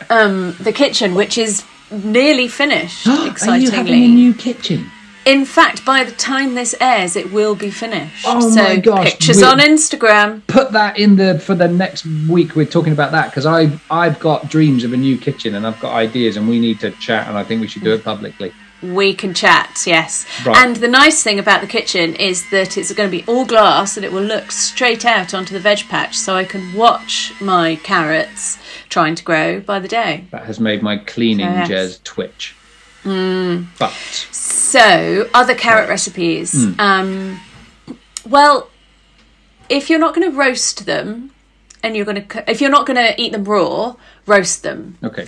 um, the kitchen, which is nearly finished. excitingly, Are you having a new kitchen? in fact, by the time this airs, it will be finished. Oh so my gosh, pictures we- on Instagram. Put that in the for the next week. We're talking about that because I I've got dreams of a new kitchen and I've got ideas and we need to chat and I think we should do it publicly. We can chat, yes. Right. And the nice thing about the kitchen is that it's going to be all glass and it will look straight out onto the veg patch so I can watch my carrots trying to grow by the day. That has made my cleaning Yes. jazz twitch. Hmm. But So, other carrot recipes. Hmm. Um, well, if you're not going to roast them and you're going to, if you're not going to eat them raw, roast them. okay,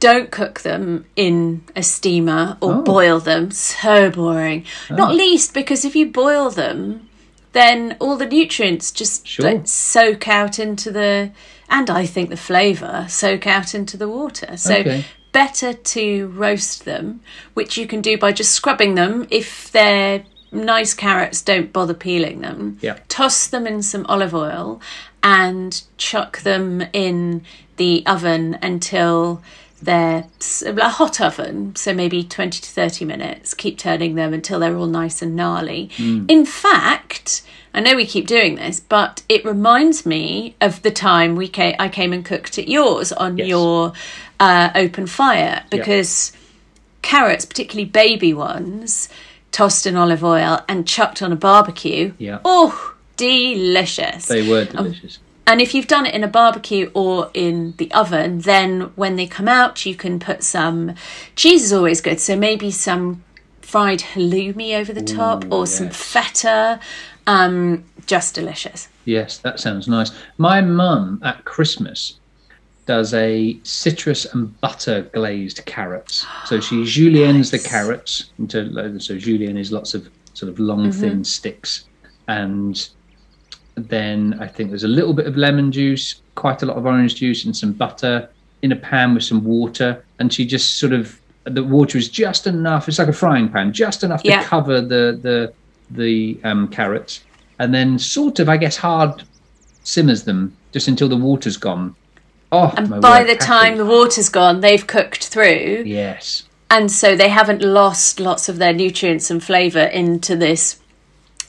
don't cook them in a steamer or Oh. boil them. So boring. Not oh. least because if you boil them, then all the nutrients just Sure. like, soak out into the, and I think the flavour soak out into the water. So Okay. better to roast them, which you can do by just scrubbing them. If they're nice carrots, don't bother peeling them. Yeah. Toss them in some olive oil and chuck them in the oven until they're s- a hot oven, so maybe 20 to 30 minutes. Keep turning them until they're all nice and gnarly. In fact, I know we keep doing this, but it reminds me of the time we came, I came and cooked at yours on Yes. your uh, open fire because carrots, particularly baby ones, tossed in olive oil and chucked on a barbecue. Yeah. Oh, delicious. They were delicious. And if you've done it in a barbecue or in the oven, then when they come out, you can put some cheese is always good. So maybe some fried halloumi over the top or some feta. Um, just delicious. Yes, that sounds nice. My mum at Christmas does a citrus and butter glazed carrots. So she juliennes the carrots into so julienne is lots of sort of long thin sticks, and then I think there's a little bit of lemon juice, quite a lot of orange juice, and some butter in a pan with some water, and she just sort of the water is just enough. It's like a frying pan, just enough Yeah. to cover the the the um, carrots, and then sort of I guess hard simmers them just until the water's gone. Oh, And by the Kathy. time the water's gone, they've cooked through. yes, And so they haven't lost lots of their nutrients and flavour into this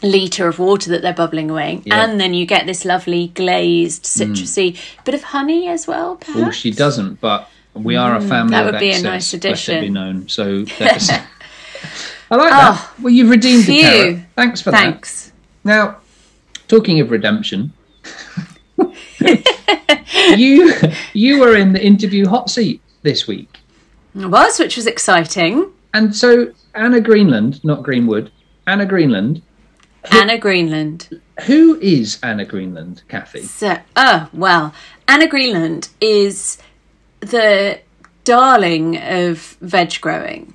litre of water that they're bubbling away. Yeah. And then you get this lovely glazed, citrusy bit of honey as well, perhaps. well, she doesn't, but we are a family. Mm, that of would be a nice it addition. be known. So I like that. Oh, well, you've redeemed the phew. carrot. Thanks for that. Thanks. Now, talking of redemption, you you were in the interview hot seat this week, It was, which was exciting. and so Anna Greenland, not Greenwood, Anna Greenland. Anna Greenland. Who is Anna Greenland, Kathy? So, oh, well, Anna Greenland is the darling of veg growing.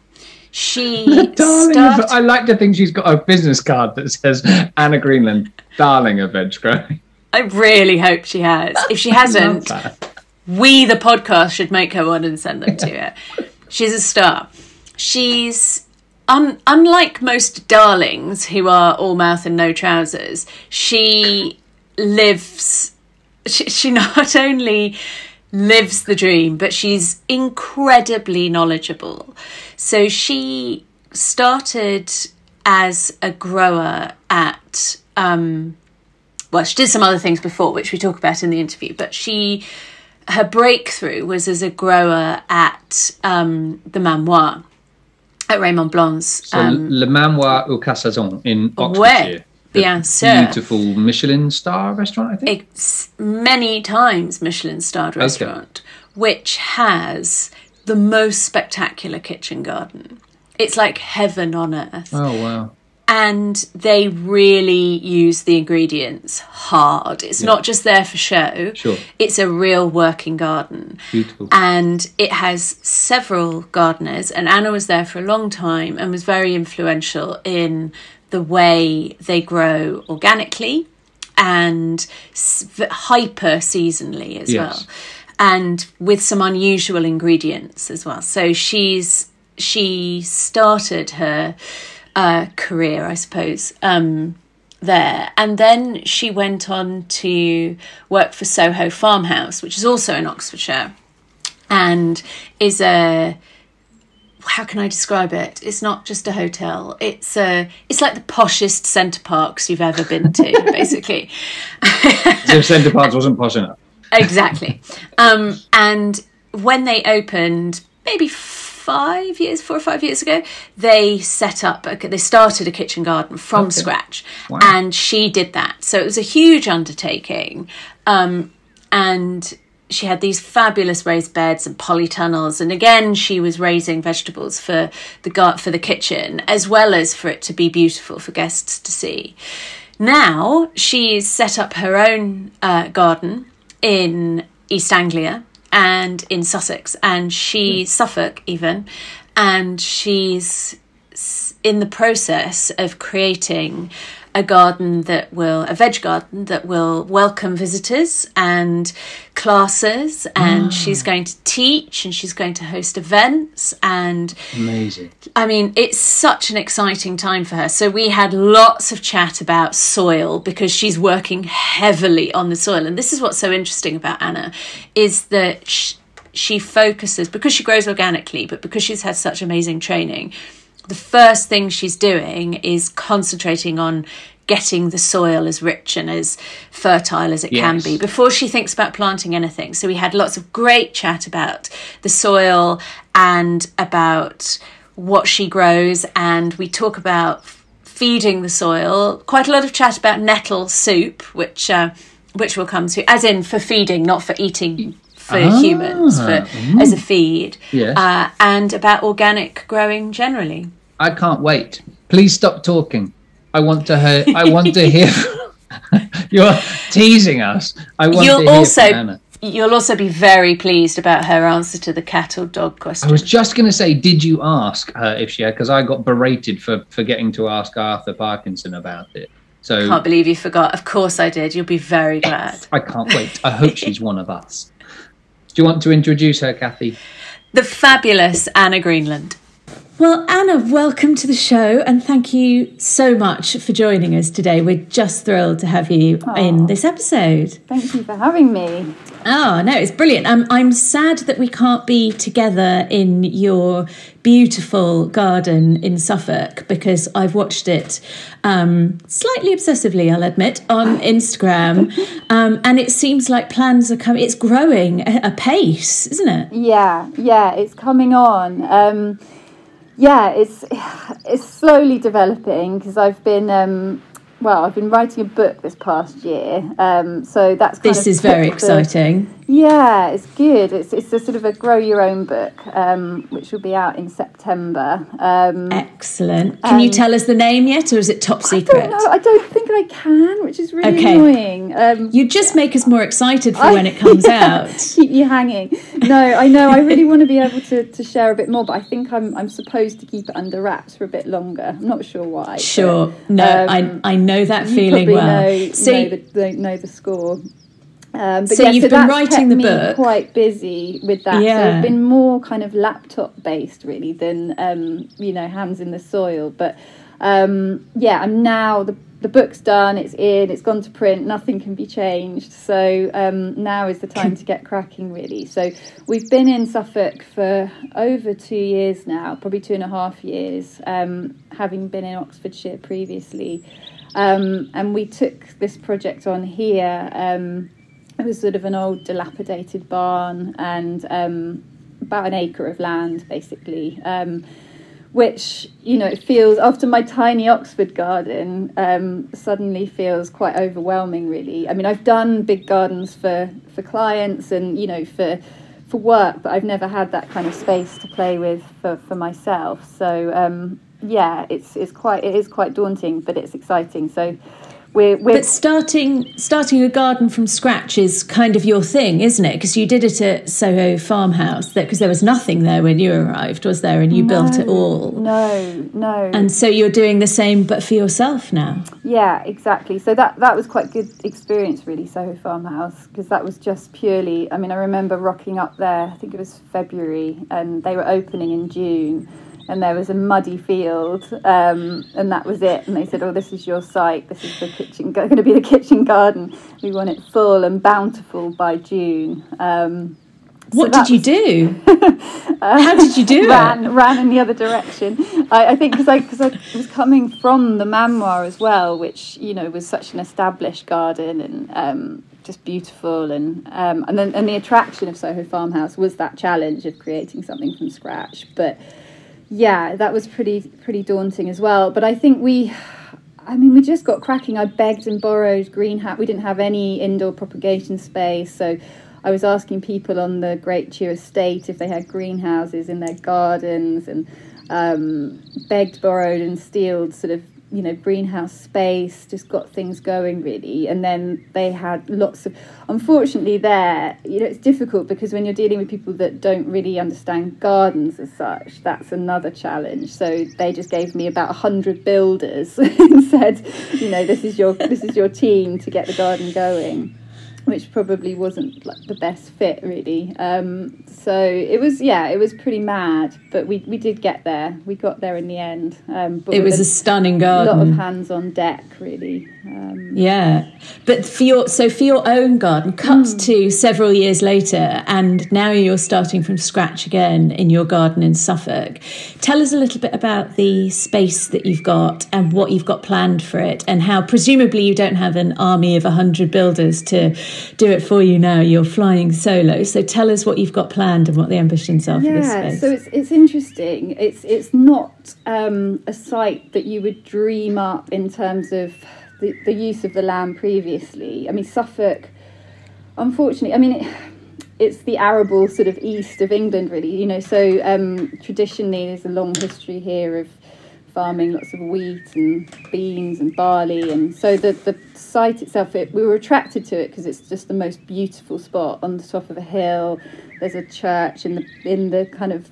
She Darling, started- of, I like to think she's got a business card that says Anna Greenland, darling of veg growing. I really hope she has. If she hasn't, we, the podcast, should make her one and send them to her. She's a star. She's un- unlike most darlings who are all mouth and no trousers. She lives. She, she not only lives the dream, but she's incredibly knowledgeable. So she started as a grower at. Um, well, she did some other things before, which we talk about in the interview, but she her breakthrough was as a grower at um, the Manoir at Raymond Blanc's. So Um, Le Manoir aux Quat'Saisons in Oxfordshire. the bien sûr. Beautiful Michelin star restaurant, I think. It's many times Michelin starred restaurant, which has the most spectacular kitchen garden. It's like heaven on earth. oh wow. And they really use the ingredients hard. It's not just there for show. Sure. It's a real working garden. Beautiful. And it has several gardeners, and Anna was there for a long time and was very influential in the way they grow organically and hyper seasonally as Yes. well, and with some unusual ingredients as well. So she's she started her uh, career, I suppose, um, there. And then she went on to work for Soho Farmhouse, which is also in Oxfordshire, and is a how can I describe it? It's not just a hotel. It's a it's like the poshest Center Parcs you've ever been to, basically. so Center Parcs wasn't posh enough. exactly. Um, and when they opened, maybe five years, four or five years ago, they set up, a, they started a kitchen garden from Okay. scratch, Wow. and she did that. So it was a huge undertaking, um, and she had these fabulous raised beds and polytunnels, and again, she was raising vegetables for the gar- for the kitchen as well as for it to be beautiful for guests to see. Now she's set up her own uh, garden in East Anglia and in Sussex, and she hmm. Suffolk even, and she's in the process of creating a garden that will a veg garden that will welcome visitors and classes and ah. she's going to teach and she's going to host events and Amazing. I mean, it's such an exciting time for her. So we had lots of chat about soil because she's working heavily on the soil. And this is what's so interesting about Anna is that sh- she focuses because she grows organically, but because she's had such amazing training, the first thing she's doing is concentrating on getting the soil as rich and as fertile as it can be before she thinks about planting anything. So we had lots of great chat about the soil and about what she grows, and we talk about feeding the soil. Quite a lot of chat about nettle soup, which uh, which will come to, as in for feeding, not for eating for Ah, humans, for as a feed, Yes. uh, and about organic growing generally. I can't wait. Please stop talking. I want to hear. I want to hear. You're teasing us. I want to You'll hear also from Anna. you'll also be very pleased about her answer to the cat or dog question. I was just going to say, did you ask her if she had? Because I got berated for forgetting to ask Arthur Parkinson about it. So I Can't believe you forgot. Of course I did. You'll be very glad. I can't wait. I hope she's one of us. Do you want to introduce her, Kathy? The fabulous Anna Greenland. Well, Anna, welcome to the show and thank you so much for joining us today. We're just thrilled to have you in this episode. Thank you for having me. Oh, no, it's brilliant. Um, I'm sad that we can't be together in your beautiful garden in Suffolk because I've watched it um, slightly obsessively, I'll admit, on Instagram. Um, and it seems like plans are coming, it's growing a- apace, isn't it? Yeah, yeah, it's coming on. Yeah, it's it's slowly developing because I've been um, well, I've been writing a book this past year, um, so that's This is very the- exciting. Yeah, it's good. It's it's a sort of a grow your own book, um, which will be out in September. Um, Excellent. Can you Um, tell us the name yet, or is it top I secret? don't know. I don't think I can, which is really Okay. annoying. Um, You just make us more excited for when it comes out. keep you hanging. No, I know. I really want to be able to, to share a bit more, but I think I'm I'm supposed to keep it under wraps for a bit longer. I'm not sure why. but, Sure. No, um, I I know that feeling well. Know, so know, the, know the score. Um, but So yeah, you've so been writing the book. Quite busy with that. So Yeah. it's been more kind of laptop based really than um, you know hands in the soil. But um, yeah, I'm now the the book's done. It's in. It's gone to print. Nothing can be changed. So um, now is the time to get cracking really. So we've been in Suffolk for over two years now, probably two and a half years, um, having been in Oxfordshire previously. Um, and we took this project on here. Um, it was sort of an old dilapidated barn and um, about an acre of land, basically. Um, which you know it feels after my tiny Oxford garden um, suddenly feels quite overwhelming. Really, I mean, I've done big gardens for for clients and you know for for work, but I've never had that kind of space to play with for, for myself. So um, yeah, it's it's quite it is quite daunting, but it's exciting. So we're we're But starting starting a garden from scratch is kind of your thing, isn't it? Because you did it at Soho Farmhouse, because there was nothing there when you arrived, was there? And you built it all. no no And so you're doing the same, but for yourself now. Yeah, exactly. So that that was quite good experience, really, Soho Farmhouse, because that was just purely. I mean, I remember rocking up there. I think it was February, and they were opening in June, and there was a muddy field, um, and that was it. And they said, "Oh, this is your site. This is the kitchen. Going to be the kitchen garden. We want it full and bountiful by June." Um, so What did you do? How did you do ran it? ran in the other direction. I, I think because I because I was coming from the Manoir as well, which you know was such an established garden and um, just beautiful, and um, and then and the attraction of Soho Farmhouse was that challenge of creating something from scratch. But yeah, that was pretty pretty daunting as well. But I think we. I mean, we just got cracking. I begged and borrowed green hat. We didn't have any indoor propagation space, so I was asking people on the Great Tew Estate if they had greenhouses in their gardens, and um, begged, borrowed, and stealed sort of you know greenhouse space. Just got things going really, and then they had lots of. Unfortunately, there you know it's difficult because when you're dealing with people that don't really understand gardens as such, that's another challenge. So they just gave me about a hundred builders and said, you know, this is your this is your team to get the garden going which probably wasn't like the best fit really. Um, so it was yeah it was pretty mad but we, we did get there. We got there in the end um, but It was a stunning garden. a lot of hands on deck really um, Yeah, but for your so for your own garden, cut Hmm. to several years later, and now you're starting from scratch again in your garden in Suffolk. Tell us a little bit about the space that you've got and what you've got planned for it, and how presumably you don't have an army of hundred builders to do it for you now. You're flying solo. So tell us what you've got planned and what the ambitions are for this Yeah, space. so it's it's interesting. It's it's not um, a site that you would dream up in terms of the, use of the land previously. I mean, Suffolk, unfortunately, I mean. It, it's the arable sort of east of England, really. You know, so um, traditionally there's a long history here of farming lots of wheat and beans and barley, and so the the site itself, it, we were attracted to it because it's just the most beautiful spot on the top of a hill. There's a church in the in the kind of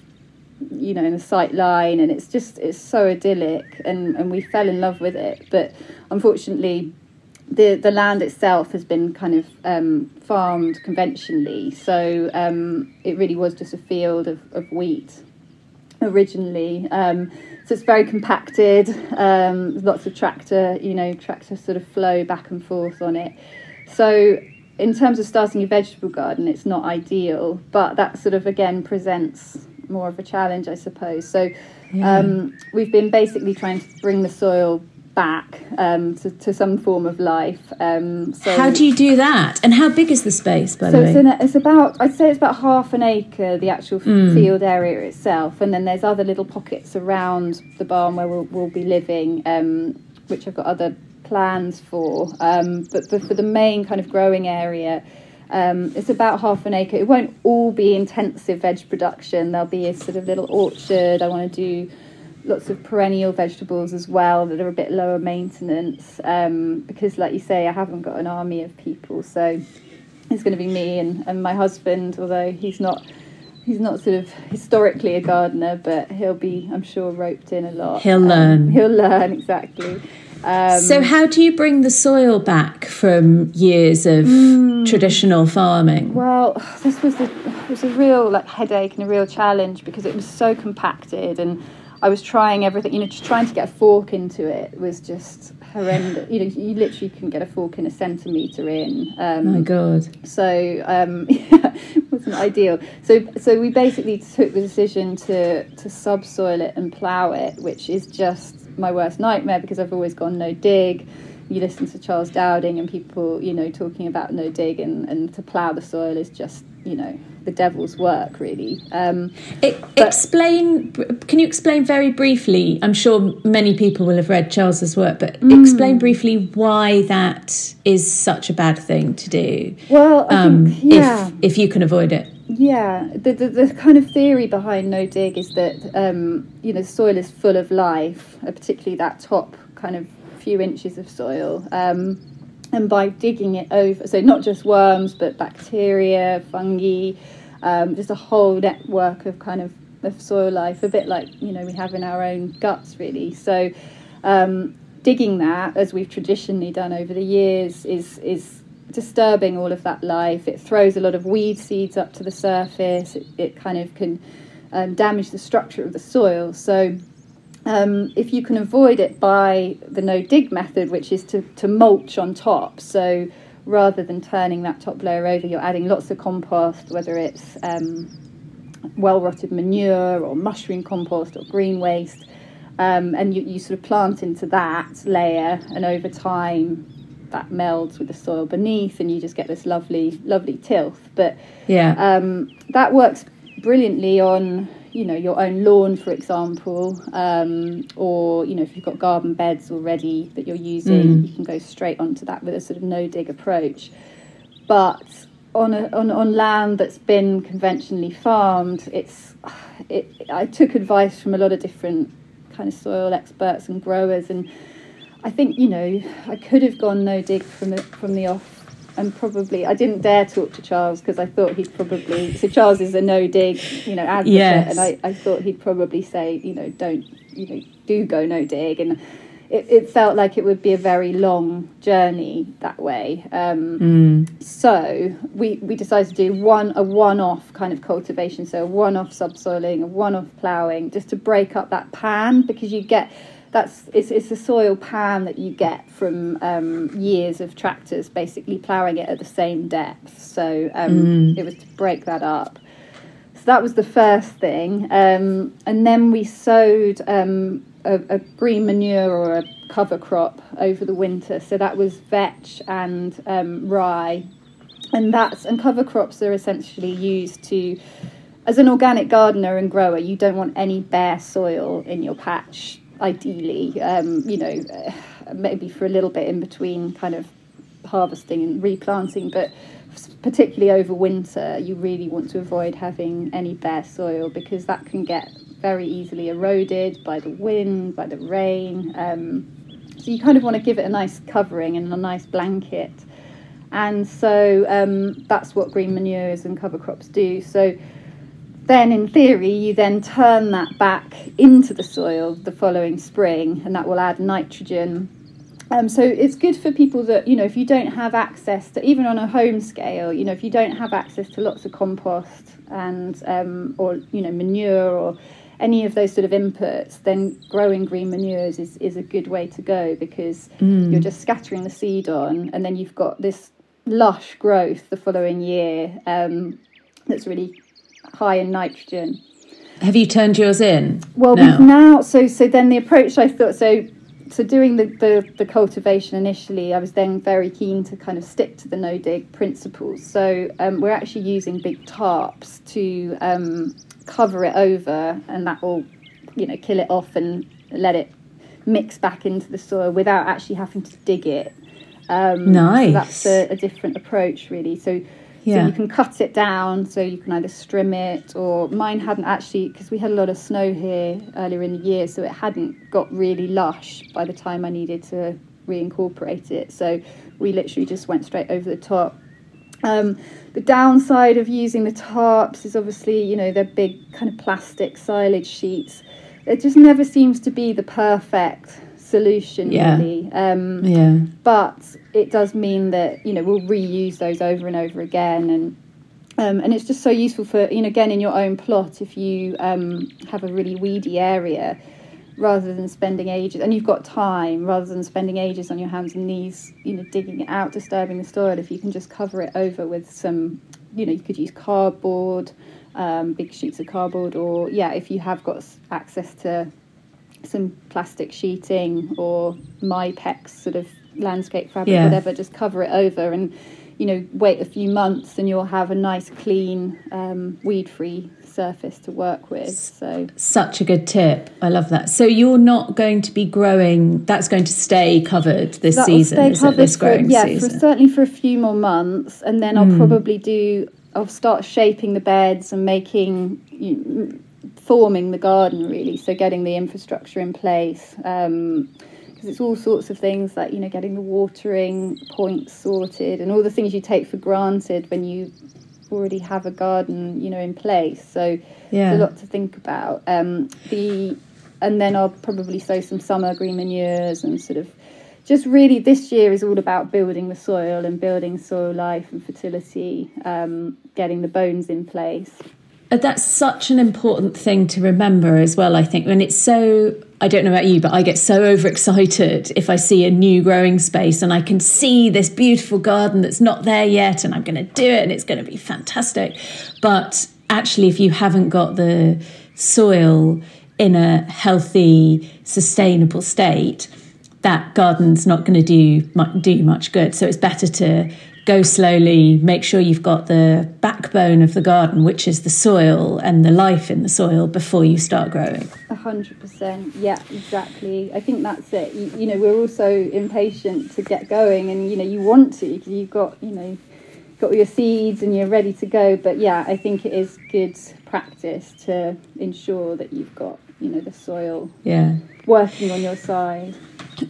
you know in the sight line, and it's just it's so idyllic, and and we fell in love with it. But unfortunately, the the land itself has been kind of um, farmed conventionally, so um, it really was just a field of, of wheat originally. Um, so it's very compacted. Um, lots of tractor, you know, tractor sort of flow back and forth on it. So in terms of starting a vegetable garden, it's not ideal, but that sort of again presents more of a challenge, I suppose. So Yeah. um, we've been basically trying to bring the soil back um, to, to some form of life. Um, so How do you do that? And how big is the space, by so the it's, way? a, it's about I'd say it's about half an acre the actual Mm. field area itself, and then there's other little pockets around the barn where we'll, we'll be living, um, which I've got other plans for. Um, but for, for the main kind of growing area. Um, it's about half an acre. It won't all be intensive veg production. There'll be a sort of little orchard. I want to do lots of perennial vegetables as well that are a bit lower maintenance um, because, like you say, I haven't got an army of people. So it's going to be me and, and my husband, although he's not he's not sort of historically a gardener, but he'll be, I'm sure, roped in a lot. He'll Um, learn. He'll learn exactly. Um, so, how do you bring the soil back from years of traditional farming? Well, this was a it was a real like headache and a real challenge because it was so compacted and I was trying everything. You know, just trying to get a fork into it was just horrendous. You know, you literally couldn't get a fork in a centimetre in. Um, My God. so um, it wasn't ideal. So so we basically took the decision to to subsoil it and plough it, which is just my worst nightmare because I've always gone no dig. You listen to Charles Dowding and people, you know, talking about no dig and, and to plough the soil is just, you know, the devil's work really. Um, E- explain. Can you explain very briefly? I'm sure many people will have read Charles's work, but Mm. explain briefly why that is such a bad thing to do. well, Um, think, yeah. if if you can avoid it. Yeah, the, the the kind of theory behind no dig is that um, you know soil is full of life, uh, particularly that top kind of few inches of soil. Um, and by digging it over, so not just worms, but bacteria, fungi, um, just a whole network of kind of, of soil life, a bit like you know we have in our own guts, really. So um, digging that, as we've traditionally done over the years, is is disturbing all of that life. It throws a lot of weed seeds up to the surface. It, it kind of can um, damage the structure of the soil. So um, if you can avoid it by the no dig method, which is to, to mulch on top, so rather than turning that top layer over, you're adding lots of compost, whether it's um, well rotted manure or mushroom compost or green waste, um, and you, you sort of plant into that layer, and over time that melds with the soil beneath, and you just get this lovely, lovely tilth. But Yeah. um, that works brilliantly on you know your own lawn for example um, or you know if you've got garden beds already that you're using you can go straight onto that with a sort of no dig approach but on a, on, on land that's been conventionally farmed it's it, I took advice from a lot of different kind of soil experts and growers and I think you know I could have gone no dig from the, from the off and probably I didn't dare talk to Charles because I thought he'd probably so Charles is a no dig you know advocate Yes. and I, I thought he'd probably say you know don't you know do go no dig and it, it felt like it would be a very long journey that way um, so we, we decided to do one a one-off kind of cultivation so a one-off subsoiling a one-off ploughing just to break up that pan because you get that's it's, it's a soil pan that you get from um, years of tractors basically ploughing it at the same depth. So um, it was to break that up. So that was the first thing. Um, and then we sowed um, a, a green manure or a cover crop over the winter. So that was vetch and um, rye. And that's and cover crops are essentially used to as an organic gardener and grower you don't want any bare soil in your patch ideally um, you know uh, maybe for a little bit in between kind of harvesting and replanting but particularly over winter you really want to avoid having any bare soil because that can get very easily eroded by the wind by the rain um, so you kind of want to give it a nice covering and a nice blanket and so um, that's what green manures and cover crops do. So then, in theory, you then turn that back into the soil the following spring, and that will add nitrogen. Um, so it's good for people that you know if you don't have access to even on a home scale, you know if you don't have access to lots of compost and um, or you know manure or any of those sort of inputs, then growing green manures is, is a good way to go because mm. you're just scattering the seed on, and then you've got this lush growth the following year um, that's really high in nitrogen. Have you turned yours in? Well, now? now so so then the approach I thought so so doing the, the, the cultivation initially, I was then very keen to kind of stick to the no dig principles. So um, we're actually using big tarps to um, cover it over, and that will you know kill it off and let it mix back into the soil without actually having to dig it. Um, nice. So that's a, a, different approach, really. So, yeah. so you can cut it down, so you can either strim it, or mine hadn't actually, because we had a lot of snow here earlier in the year, so it hadn't got really lush by the time I needed to reincorporate it. So we literally just went straight over the top. Um, the downside of using the tarps is obviously, you know, they're big kind of plastic silage sheets. It just never seems to be the perfect solution yeah. really. Um, yeah. but it does mean that you know we'll reuse those over and over again. And um, and it's just so useful for you know again in your own plot if you um, have a really weedy area rather than spending ages and you've got time rather than spending ages on your hands and knees you know digging it out disturbing the soil if you can just cover it over with some you know you could use cardboard um, big sheets of cardboard or yeah if you have got access to some plastic sheeting or my Mypex sort of landscape fabric, yeah. whatever, just cover it over and you know wait a few months and you'll have a nice clean um, weed free surface to work with so such a good tip i love that so you're not going to be growing that's going to stay covered this that season stay covered this growing for, yeah season? For, certainly for a few more months and then i'll mm. probably do i'll start shaping the beds and making you forming the garden really. So getting the infrastructure in place um, because it's all sorts of things like you know getting the watering points sorted and all the things you take for granted when you already have a garden you know in place. So yeah. there's a lot to think about. Um, the and then I'll probably sow some summer green manures and sort of just really this year is all about building the soil and building soil life and fertility um, getting the bones in place Uh, that's such an important thing to remember as well, I think. When it's so, I don't know about you, but I get so overexcited if I see a new growing space and I can see this beautiful garden that's not there yet and I'm going to do it and it's going to be fantastic. But actually, if you haven't got the soil in a healthy, sustainable state, that garden's not going to do do much good. So it's better to go slowly, make sure you've got the backbone of the garden, which is the soil and the life in the soil before you start growing. A hundred percent, yeah, exactly. I think that's it. You, you, know, we're also impatient to get going, and you know, you want to because you've got, you know, got all your seeds and you're ready to go. But yeah, I think it is good practice to ensure that you've got, you know, the soil yeah working on your side.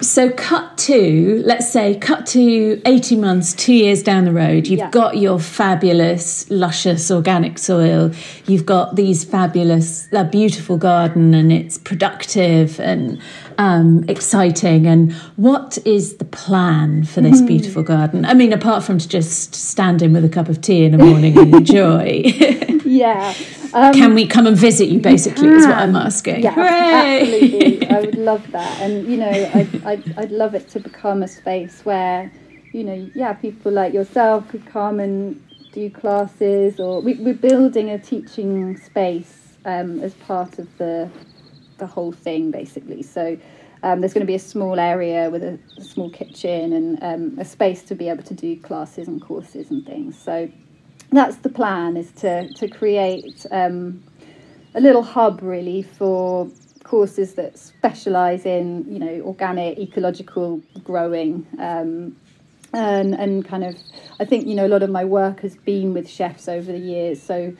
So, cut to, let's say, cut to 18 months, two years down the road, you've yeah. got your fabulous, luscious organic soil, you've got these fabulous, a beautiful garden, and it's productive and um, exciting. And what is the plan for this mm. beautiful garden? I mean, apart from to just stand in with a cup of tea in the morning and enjoy. yeah. Um, Can we come and visit you? Basically, is what I'm asking. Yeah, Hooray! absolutely. I would love that, and you know, I'd, I'd, I'd love it to become a space where, you know, yeah, people like yourself could come and do classes, or we, we're building a teaching space um, as part of the the whole thing, basically. So. Um, there's going to be a small area with a, a small kitchen and um, a space to be able to do classes and courses and things. So that's the plan: is to to create um, a little hub really for courses that specialise in you know organic ecological growing. Um, and and kind of I think you know a lot of my work has been with chefs over the years. So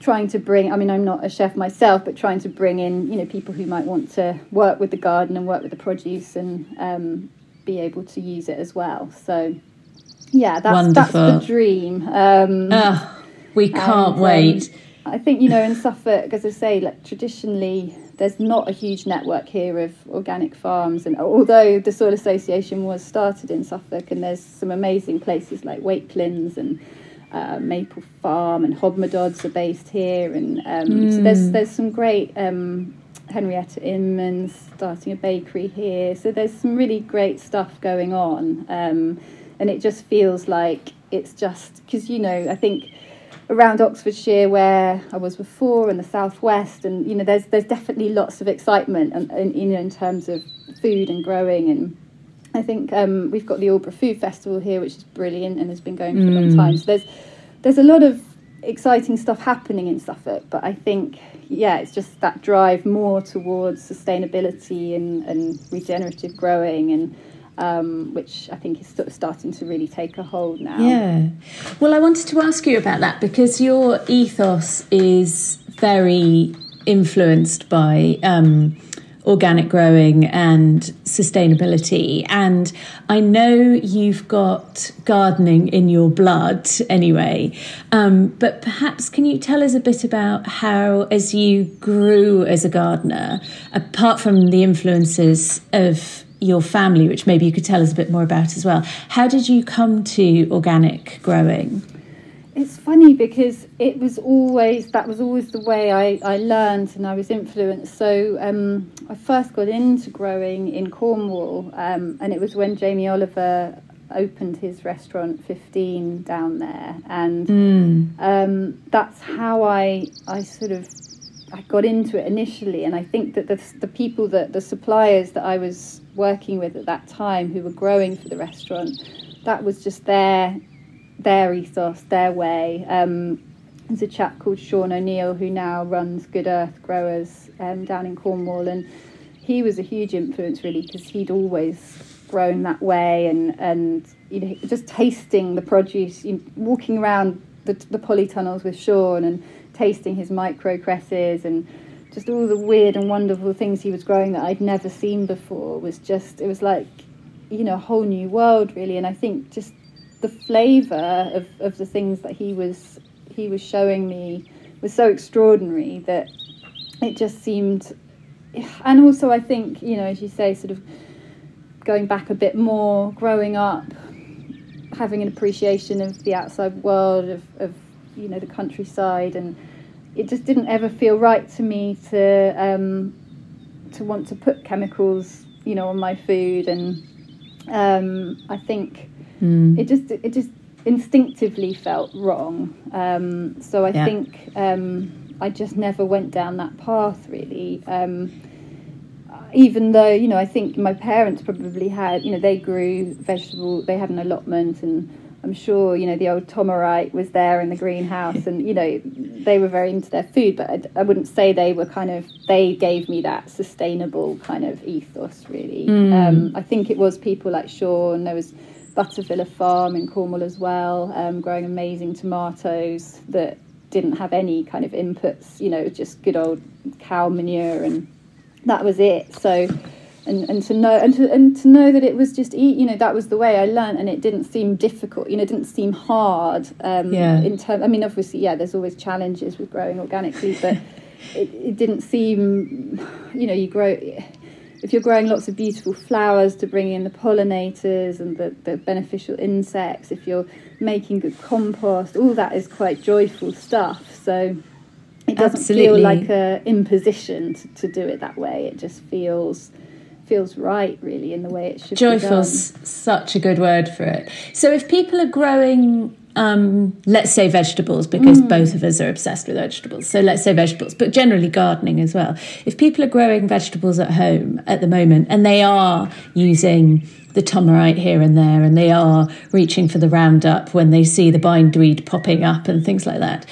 trying to bring i mean i'm not a chef myself but trying to bring in you know people who might want to work with the garden and work with the produce and um, be able to use it as well. So yeah that's Wonderful. that's the dream um, we can't and, um, wait. I think you know in Suffolk, as I say, like traditionally, there's not a huge network here of organic farms, and although the Soil Association was started in Suffolk, and there's some amazing places like Wakelyns and uh, Maple Farm and Hodmedod's are based here, and um, so there's there's some great. Um, Henrietta Inman's starting a bakery here, so there's some really great stuff going on, um, and it just feels like it's just because you know I think around Oxfordshire where I was before and the southwest and you know there's there's definitely lots of excitement and, and you know in terms of food and growing and I think um, we've got the Aldeburgh Food Festival here which is brilliant and has been going for a long time. So there's there's a lot of exciting stuff happening in Suffolk but I think yeah it's just that drive more towards sustainability and, and regenerative growing and um, which I think is sort of starting to really take a hold now. Yeah. Well, I wanted to ask you about that because your ethos is very influenced by um, organic growing and sustainability. And I know you've got gardening in your blood anyway. Um, but perhaps can you tell us a bit about how, as you grew as a gardener, apart from the influences of your family, which maybe you could tell us a bit more about as well. How did you come to organic growing? It's funny because it was always that was always the way I, I learned and I was influenced. So um, I first got into growing in Cornwall, um, and it was when Jamie Oliver opened his restaurant 15 down there, and Mm. um, that's how I I sort of I got into it initially, and I think that the the people that the suppliers that I was working with at that time who were growing for the restaurant, that was just their their ethos, their way. Um, there's a chap called Sean O'Neill who now runs Good Earth Growers um, down in Cornwall, and he was a huge influence really because he'd always grown that way, and and you know just tasting the produce, you know, walking around the the polytunnels with Sean and tasting his micro cresses and just all the weird and wonderful things he was growing that I'd never seen before was just it was like you know a whole new world really. And I think just the flavor of, of the things that he was he was showing me was so extraordinary that it just seemed and also I think you know as you say sort of going back a bit more growing up having an appreciation of the outside world of, of you know the countryside and it just didn't ever feel right to me to um, to want to put chemicals you know on my food and um, I think Mm. it just it just instinctively felt wrong um, so I Yeah. think um, I just never went down that path really um, even though you know I think my parents probably had you know they grew vegetable they had an allotment and I'm sure you know the old Tomorite was there in the greenhouse and you know they were very into their food but I, I wouldn't say they were kind of they gave me that sustainable kind of ethos really. Um, I think it was people like Sean there was Buttervilla Farm in Cornwall as well um, growing amazing tomatoes that didn't have any kind of inputs you know just good old cow manure and that was it. So and and to know and to and to know that it was just eat you know that was the way I learned and it didn't seem difficult you know it didn't seem hard um Yeah. in terms I mean obviously yeah there's always challenges with growing organically but it, it didn't seem you know you grow if you're growing lots of beautiful flowers to bring in the pollinators and the, the beneficial insects if you're making good compost all that is quite joyful stuff so it doesn't Absolutely. feel like a imposition to, to do it that way it just feels feels right really in the way it should. Joyful's such a good word for it. So, if people are growing um, let's say vegetables, because mm. both of us are obsessed with vegetables. So let's say vegetables, but generally gardening as well. If people are growing vegetables at home at the moment and they are using the Tomorite here and there, and they are reaching for the Roundup when they see the bindweed popping up and things like that.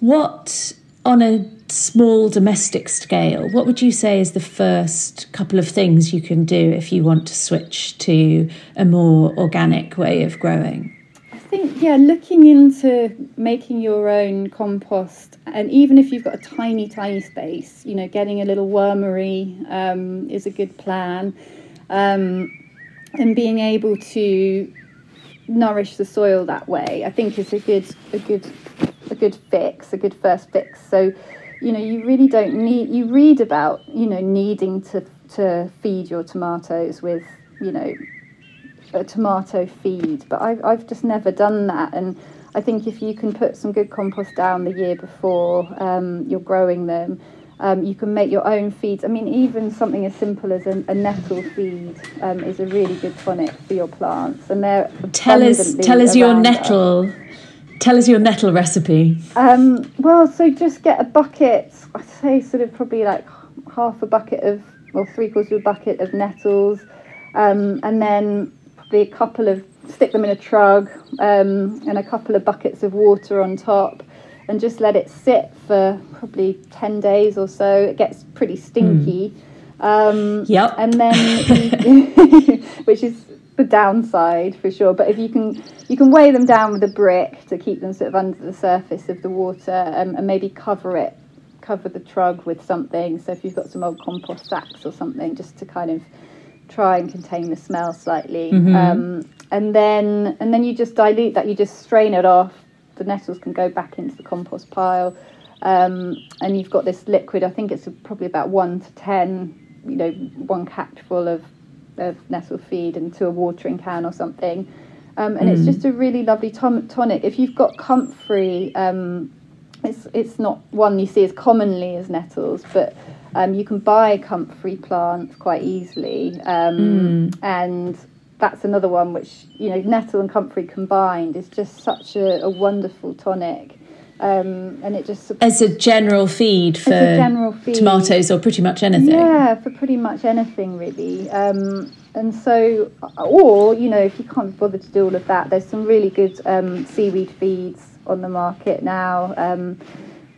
What, on a small domestic scale, what would you say is the first couple of things you can do if you want to switch to a more organic way of growing? I think, yeah, looking into making your own compost, and even if you've got a tiny, tiny space, you know, getting a little wormery um, is a good plan. Um, and being able to nourish the soil that way, I think is a good a good good fix, a good first fix. So, you know, you really don't need. You read about you know needing to to feed your tomatoes with you know a tomato feed, but I've I've just never done that and. I think if you can put some good compost down the year before um, you're growing them, um, you can make your own feeds. I mean, even something as simple as a, a nettle feed um, is a really good tonic for your plants, and they're tell us tell us your nettle. Us. Tell us your nettle recipe. Um, well, so just get a bucket. I'd say sort of probably like half a bucket of, or three quarters of a bucket of nettles, um, and then probably a couple of stick them in a trug, um, and a couple of buckets of water on top and just let it sit for probably 10 days or so. It gets pretty stinky. Mm. Um, yep. And then, which is the downside for sure. But if you can, you can weigh them down with a brick to keep them sort of under the surface of the water um, and maybe cover it, cover the trug with something. So if you've got some old compost sacks or something, just to kind of try and contain the smell slightly. Mm-hmm. Um, and then, and then you just dilute that. You just strain it off the nettles can go back into the compost pile. Um, and you've got this liquid. I think it's probably about one to ten, you know, one catchful of of nettle feed into a watering can or something. Um, and mm. it's just a really lovely tonic. If you've got comfrey, um, it's it's not one you see as commonly as nettles, but um, you can buy comfrey plants quite easily, um, mm. and that's another one which you know nettle and comfrey combined is just such a, a wonderful tonic um, and it just as a general feed for general feed. tomatoes or pretty much anything? Yeah for pretty much anything really. Um, and so or you know if you can't bother to do all of that there's some really good um, seaweed feeds on the market now. Um,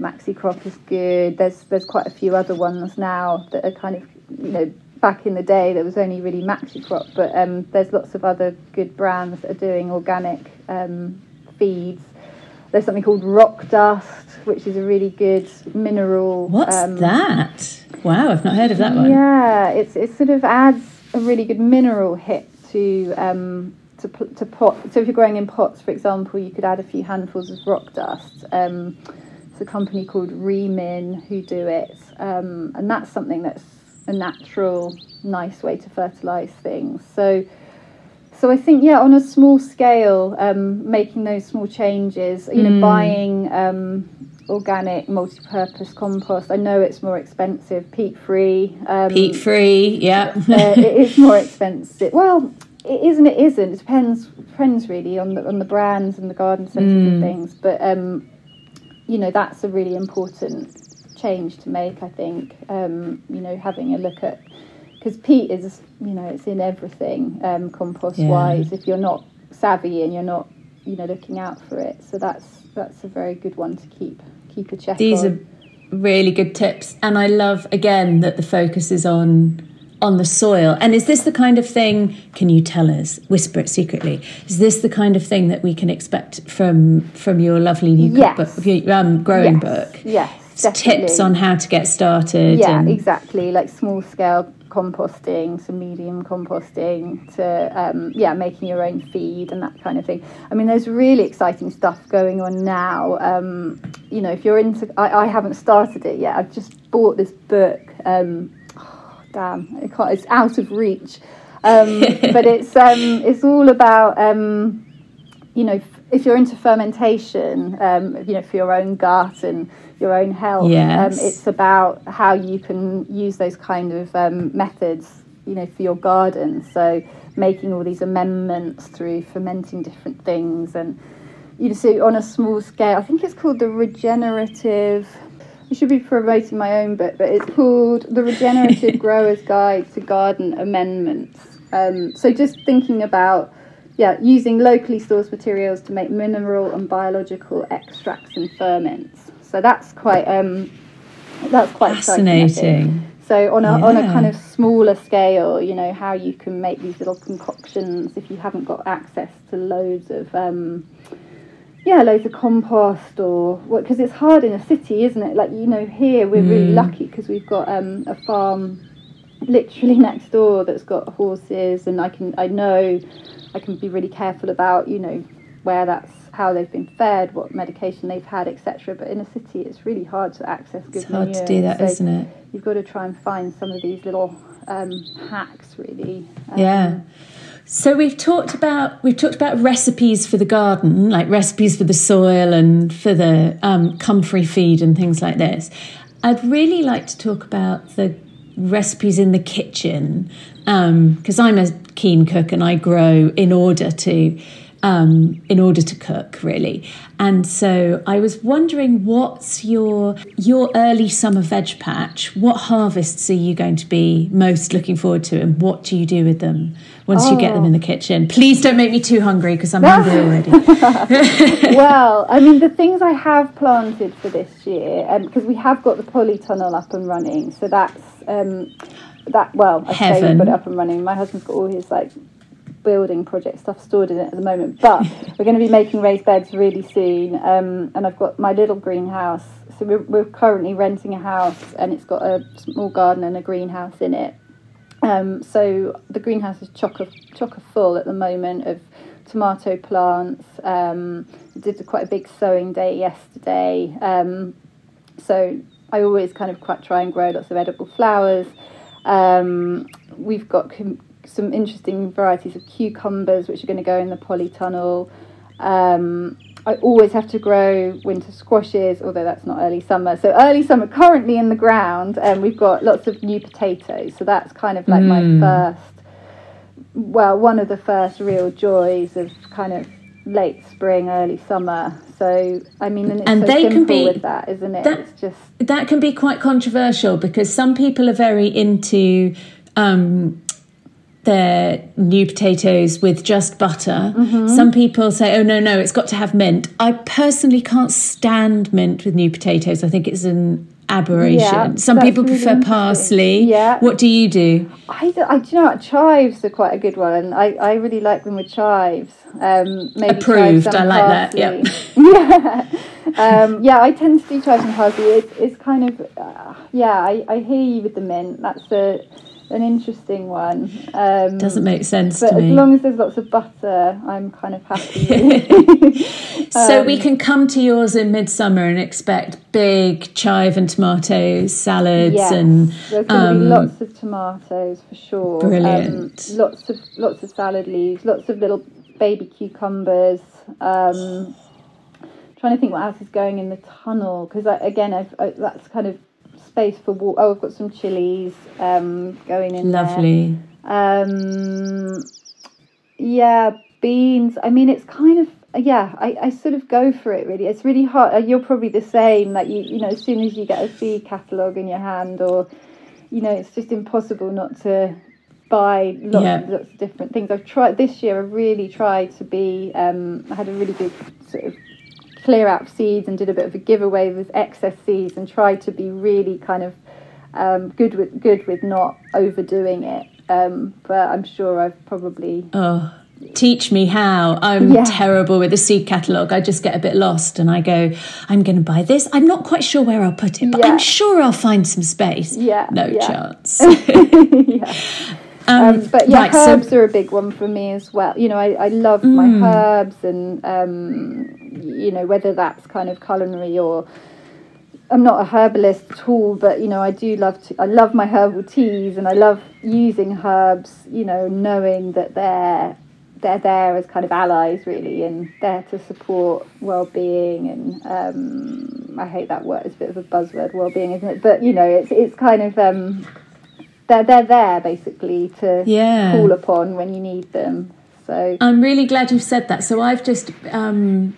Maxicrop is good. There's there's quite a few other ones now that are kind of you know back in the day there was only really Maxicrop but um, there's lots of other good brands that are doing organic um, feeds there's something called rock dust which is a really good mineral what's um, that? Wow i've not heard of that one. Yeah it's it sort of adds a really good mineral hit to um, to, to pot. So if you're growing in pots for example you could add a few handfuls of rock dust. Um, it's a company called Remin who do it. Um, and that's something that's a natural, nice way to fertilize things. So, so I think yeah, on a small scale, um, making those small changes, you know, mm. buying um, organic, multi-purpose compost. I know it's more expensive, peat-free. Um, peat-free, yeah. uh, it is more expensive. Well, it isn't. It isn't. It depends. Depends really on the on the brands and the garden centres mm. and things. But um, you know, that's a really important change to make. I think um, you know having a look at because peat is you know it's in everything um, compost yeah. wise. If you're not savvy and you're not you know looking out for it, so that's that's a very good one to keep keep a check. On. These on. are really good tips, and I love again that the focus is on on the soil. And is this the kind of thing, can you tell us, whisper it secretly, is this the kind of thing that we can expect from from your lovely new yes. book, um, growing yes. book? Yes Definitely. tips on how to get started. Yeah, and... exactly. Like small scale composting, some medium composting, to um, yeah, making your own feed and that kind of thing. I mean, there's really exciting stuff going on now. Um, you know, if you're into, I, I, haven't started it yet. I've just bought this book. Um, oh, damn, it's out of reach. Um, but it's um, it's all about um, you know if you're into fermentation, um, you know, for your own gut and your own health, um, yes. um, it's about how you can use those kind of um, methods, you know, for your garden. So making all these amendments through fermenting different things and you know, so on a small scale, I think it's called the regenerative. I should be promoting my own book, but it's called The Regenerative Grower's Guide to Garden Amendments. Um, so just thinking about, yeah, using locally sourced materials to make mineral and biological extracts and ferments. So that's quite um, that's quite exciting, I think. Fascinating. So on a on a kind of smaller scale, you know how you can make these little concoctions if you haven't got access to loads of um, yeah, loads of compost or what? Because it's hard in a city, isn't it? Like you know, here we're really lucky because we've got um, a farm literally next door that's got horses, and I can I know I can be really careful about you know where that's how they've been fed, what medication they've had, etc. But in a city, it's really hard to access good It's hard to do that, so not it? You've got to try and find some of these little um, hacks, really. Um, Yeah. So we've talked about we've talked about recipes for the garden, like recipes for the soil and for the um, comfrey feed and things like this. I'd really like to talk about the recipes in the kitchen because I'm a keen cook and I grow in order to um, in order to cook really. And so I was wondering what's your your early summer veg patch? What harvests are you going to be most looking forward to, and what do you do with them once you get them in the kitchen? Please don't make me too hungry because I'm hungry already. well, I mean, the things I have planted for this year, because we have got the polytunnel up and running, so that's um, that. Well, I say we've got it up and running. My husband's got all his like building project stuff stored in it at the moment, but we're going to be making raised beds really soon. Um, and I've got my little greenhouse. So we're, we're currently renting a house, and it's got a small garden and a greenhouse in it. Um, so the greenhouse is chock of chock full at the moment of tomato plants. Um, did quite a big sowing day yesterday. Um, so I always kind of quite try and grow lots of edible flowers. Um, we've got com- some interesting varieties of cucumbers which are going to go in the polytunnel. Um, I always have to grow winter squashes, although that's not early summer. So early summer, currently in the ground, and we've got lots of new potatoes. So that's kind of like my first, well, one of the first real joys of kind of late spring, early summer. So I mean, and it's And so they can be- with that, isn't it? that- it's just that can be quite controversial because some people are very into um, their new potatoes with just butter. Mm-hmm. Some people say, oh, no, no, it's got to have mint. I personally can't stand mint with new potatoes. I think it's an aberration. Yeah, Some people really prefer parsley. Yeah. What do you do? I, do, I do you know what chives are quite a good one. I, I really like them with chives. Um, maybe Approved, chives I like that, yep. yeah, um, yeah. I tend to do chives and parsley. It's, it's kind of uh, yeah. I, I hear you with the mint. That's a an interesting one. Um, Doesn't make sense but as me. long as there's lots of butter, I'm kind of happy. really. so um, we can come to yours in midsummer and expect big chive and tomato salads Yes, and there's going to um, be lots of tomatoes for sure. Brilliant. Um, lots of lots of salad leaves, lots of little baby cucumbers. Um, trying to think what else is going in the tunnel because again, I've, I, that's kind of space for walk. Oh, I've got some chilies um, going in there. lovely. Um, yeah, beans. I mean, it's kind of yeah. I, I sort of go for it really. It's really hard. uh, You're probably the same. Like you, you know, as soon as you get a seed catalogue in your hand, or you know, it's just impossible not to buy lots, Yeah. lots of different things. I've tried this year. I've really tried to be. Um, I had a really good sort of clear out seeds and did a bit of a giveaway with excess seeds and tried to be really kind of um, good with good with not overdoing it. Um, but I'm sure I've probably Oh, teach me how. I'm Yeah. terrible with the seed catalogue. I just get a bit lost and I go, I'm going to buy this. I'm not quite sure where I'll put it, but Yeah. I'm sure I'll find some space. Yeah, No yeah. chance. Um, Um, but yeah, right, so- herbs are a big one for me as well. You know, I, I love Mm. my herbs, and um, you know whether that's kind of culinary or I'm not a herbalist at all, but you know I do love to. I love my herbal teas, and I love using herbs. You know, knowing that they're they're there as kind of allies, really, and there to support well-being. And um, I hate that word; it's a bit of a buzzword, well-being, isn't it? But you know, it's it's kind of um, they're they're there basically to Yeah. call upon when you need them. So I'm really glad you've said that. So I've just um,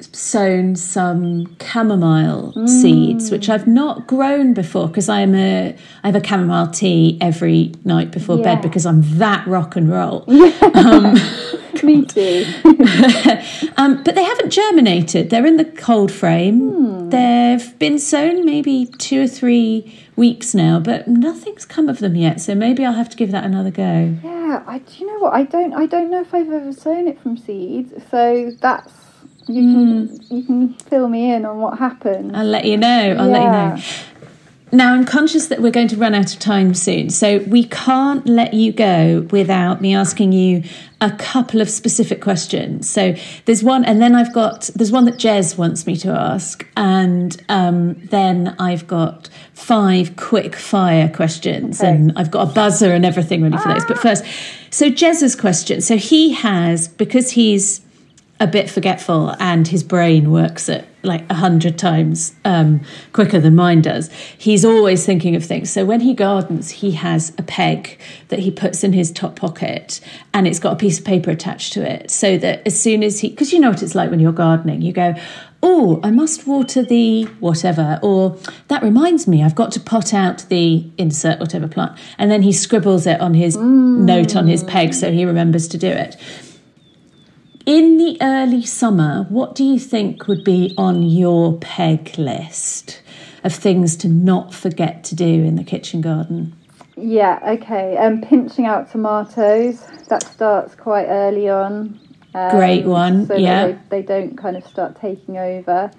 sown some chamomile seeds, which I've not grown before because I'm a I have a chamomile tea every night before Yeah. bed because I'm that rock and roll. Me too. Um, but they haven't germinated. They're in the cold frame. Hmm. They've been sown maybe two or three weeks now, but nothing's come of them yet. So maybe I'll have to give that another go. Yeah, I do you know what? I don't I don't know if I've ever sown it from seeds. So that's you can hmm. you can fill me in on what happened. I'll let you know. I'll let you know. Now, I'm conscious that we're going to run out of time soon, so we can't let you go without me asking you a couple of specific questions. So there's one, and then I've got there's one that Jez wants me to ask, and um, then I've got five quick fire questions, Okay. and I've got a buzzer and everything ready for those. But first, so Jez's question. So he has because he's a bit forgetful and his brain works at like a hundred times um, quicker than mine does. He's always thinking of things. So when he gardens, he has a peg that he puts in his top pocket and it's got a piece of paper attached to it so that as soon as he, because you know what it's like when you're gardening, you go, Oh, I must water the whatever, or that reminds me, I've got to pot out the insert whatever plant. And then he scribbles it on his note on his peg so he remembers to do it. In the early summer, what do you think would be on your peg list of things to not forget to do in the kitchen garden? Yeah, okay. Um, pinching out tomatoes. That starts quite early on. Um, Great one, So yeah. they, they don't kind of start taking over.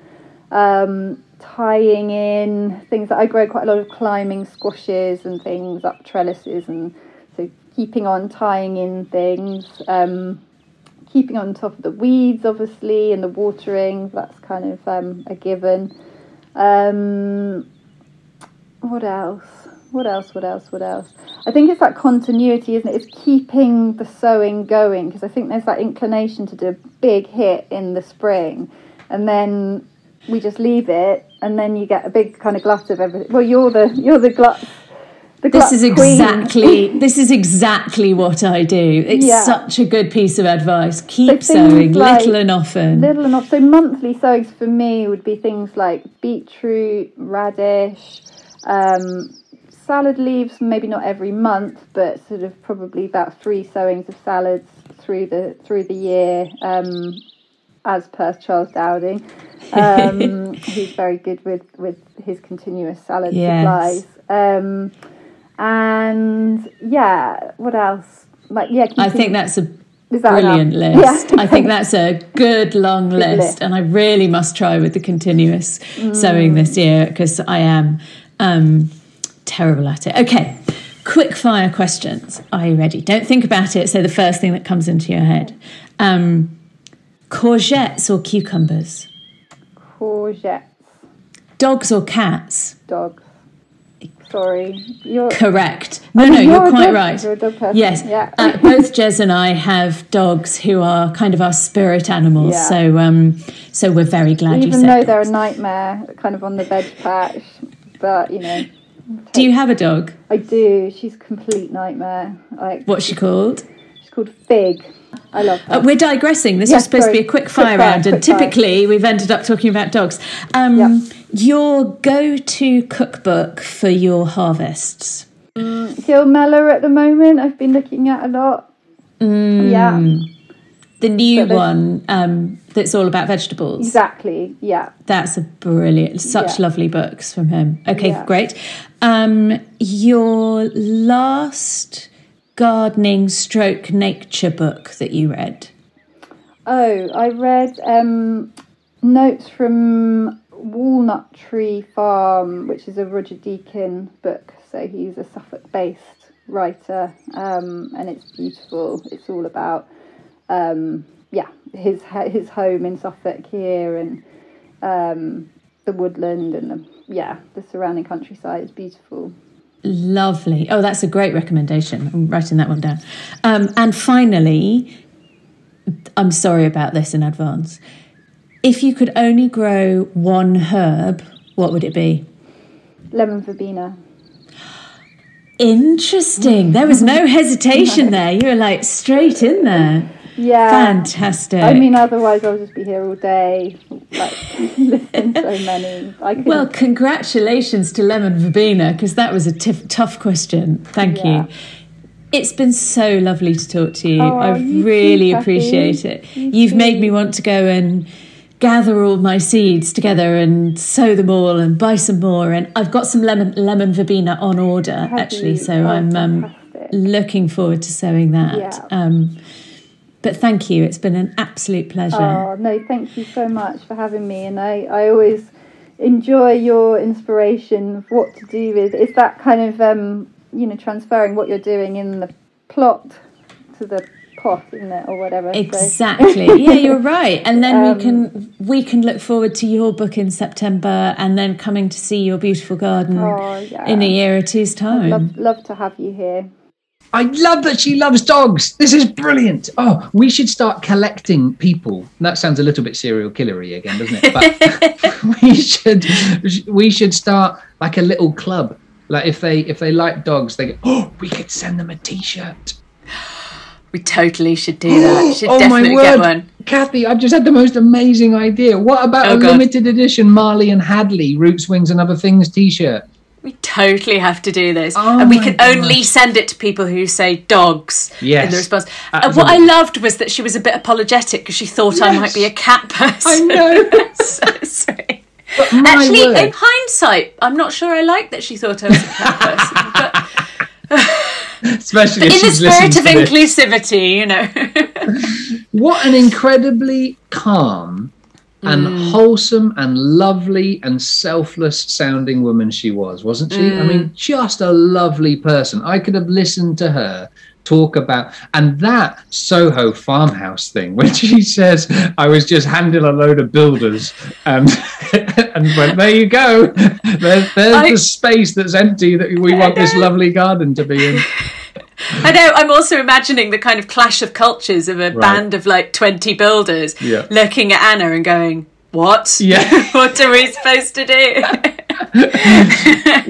Um, tying in things that I grow quite a lot of climbing squashes and things up trellises, and so keeping on tying in things. Um, keeping on top of the weeds, obviously, and the watering. That's kind of um, a given. Um, what else? What else? What else? What else? I think it's that continuity, isn't it? It's keeping the sowing going because I think there's that inclination to do a big hit in the spring, and then we just leave it, and then you get a big kind of glut of everything. Well, you're the you're the glut. This is exactly this is exactly what I do. It's Yeah. such a good piece of advice. Keep things sowing like little and often. Little and often. So monthly sowings for me would be things like beetroot, radish, um, salad leaves. Maybe not every month, but sort of probably about three sowings of salads through the through the year. Um, as per Charles Dowding, um, who's very good with with his continuous salad Yes. supplies. And yeah, what else? Like yeah, I think that's a that brilliant list. Yeah. I think that's a good long list, list. and I really must try with the continuous Mm. sewing this year because I am um, terrible at it. Okay, quick fire questions. Are you ready? Don't think about it. Say the first thing that comes into your head. Um, courgettes or cucumbers? courgettes, Dogs or cats? dogs. Sorry, you're. Correct. No, Oh, no, you're you're, quite right. you're a dog person, Yes. yeah. uh, both Jez and I have dogs who are kind of our spirit animals. Yeah. So, um, so we're very glad you Even said though they're a nightmare, kind of on the veg patch, but you know, Do you have a dog? I do. She's a complete nightmare. Like What's she called? she's called Fig. I love her. Uh, we're digressing. This Yeah, was supposed to be a quick Quick fire fire, round, and quick fire. typically we've ended up talking about dogs. Um, Yep. Your go-to cookbook for your harvests? Gill Meller at the moment. I've been looking at a lot. Mm. Yeah, The new So one um, that's all about vegetables. exactly. Yeah. That's a brilliant, such Yeah. lovely books from him. Okay, Yeah. great. Um, your last gardening stroke nature book that you read? Oh, I read um, notes from Walnut Tree Farm, which is a Roger Deakin book. So he's a Suffolk-based writer, um, and it's beautiful. It's all about, um, yeah, his his home in Suffolk here, and um, the woodland, and the yeah, the surrounding countryside is beautiful. Lovely. Oh, that's a great recommendation. I'm writing that one down. Um, and finally, I'm sorry about this in advance. If you could only grow one herb, what would it be? Lemon verbena. Interesting. There was no hesitation there. You were like straight in there. Yeah. Fantastic. I mean, otherwise I'll just be here all day like so many. I Well, congratulations to Lemon Verbena because that was a tough question. Thank Yeah. you. It's been so lovely to talk to you. Oh, I you really Kathy. appreciate it. You You've made me want to go and gather all my seeds together and sow them all and buy some more. And I've got some lemon lemon verbena on order Have actually, you? so Oh, I'm um, looking forward to sowing that. Yeah. Um, but thank you. It's been an absolute pleasure. Oh no, thank you so much for having me. And I, I always enjoy your inspiration of what to do with. It's that kind of um, you know transferring what you're doing in the plot to the pot, isn't it, or whatever. So- Exactly. yeah, you're right. And then Um, we can we can look forward to your book in September, and then coming to see your beautiful garden Oh, yeah. in a year or two's time. love, love to have you here. I love that she loves dogs. This is brilliant. Oh, we should start collecting people. That sounds a little bit serial killery again, doesn't it? But we should we should start like a little club. Like if they if they like dogs, they go, oh, we could send them a T-shirt. We totally should do that. Should oh definitely my get word, one. Kathy! I've just had the most amazing idea. What about Oh, a God. limited edition Marley and Hadley Roots, Wings, and Other Things T-shirt? We totally have to do this. Oh and we can God. only send it to people who say dogs Yes, in the response. And what I loved was that she was a bit apologetic because she thought I might be a cat person. I know. so. Actually, word. in hindsight, I'm not sure I like that she thought I was a cat person. Especially in the spirit of inclusivity, you know. What an incredibly calm and Mm. wholesome and lovely and selfless sounding woman she was, wasn't she? I Mm. mean, just a lovely person. I could have listened to her talk about and that Soho farmhouse thing when she says I was just handing a load of builders and and went there you go there's, there's I- the space that's empty that we want this lovely garden to be in I know. I'm also imagining the kind of clash of cultures of a band of like 20 builders Yeah. looking at Anna and going, "What? Yeah. what are we supposed to do?"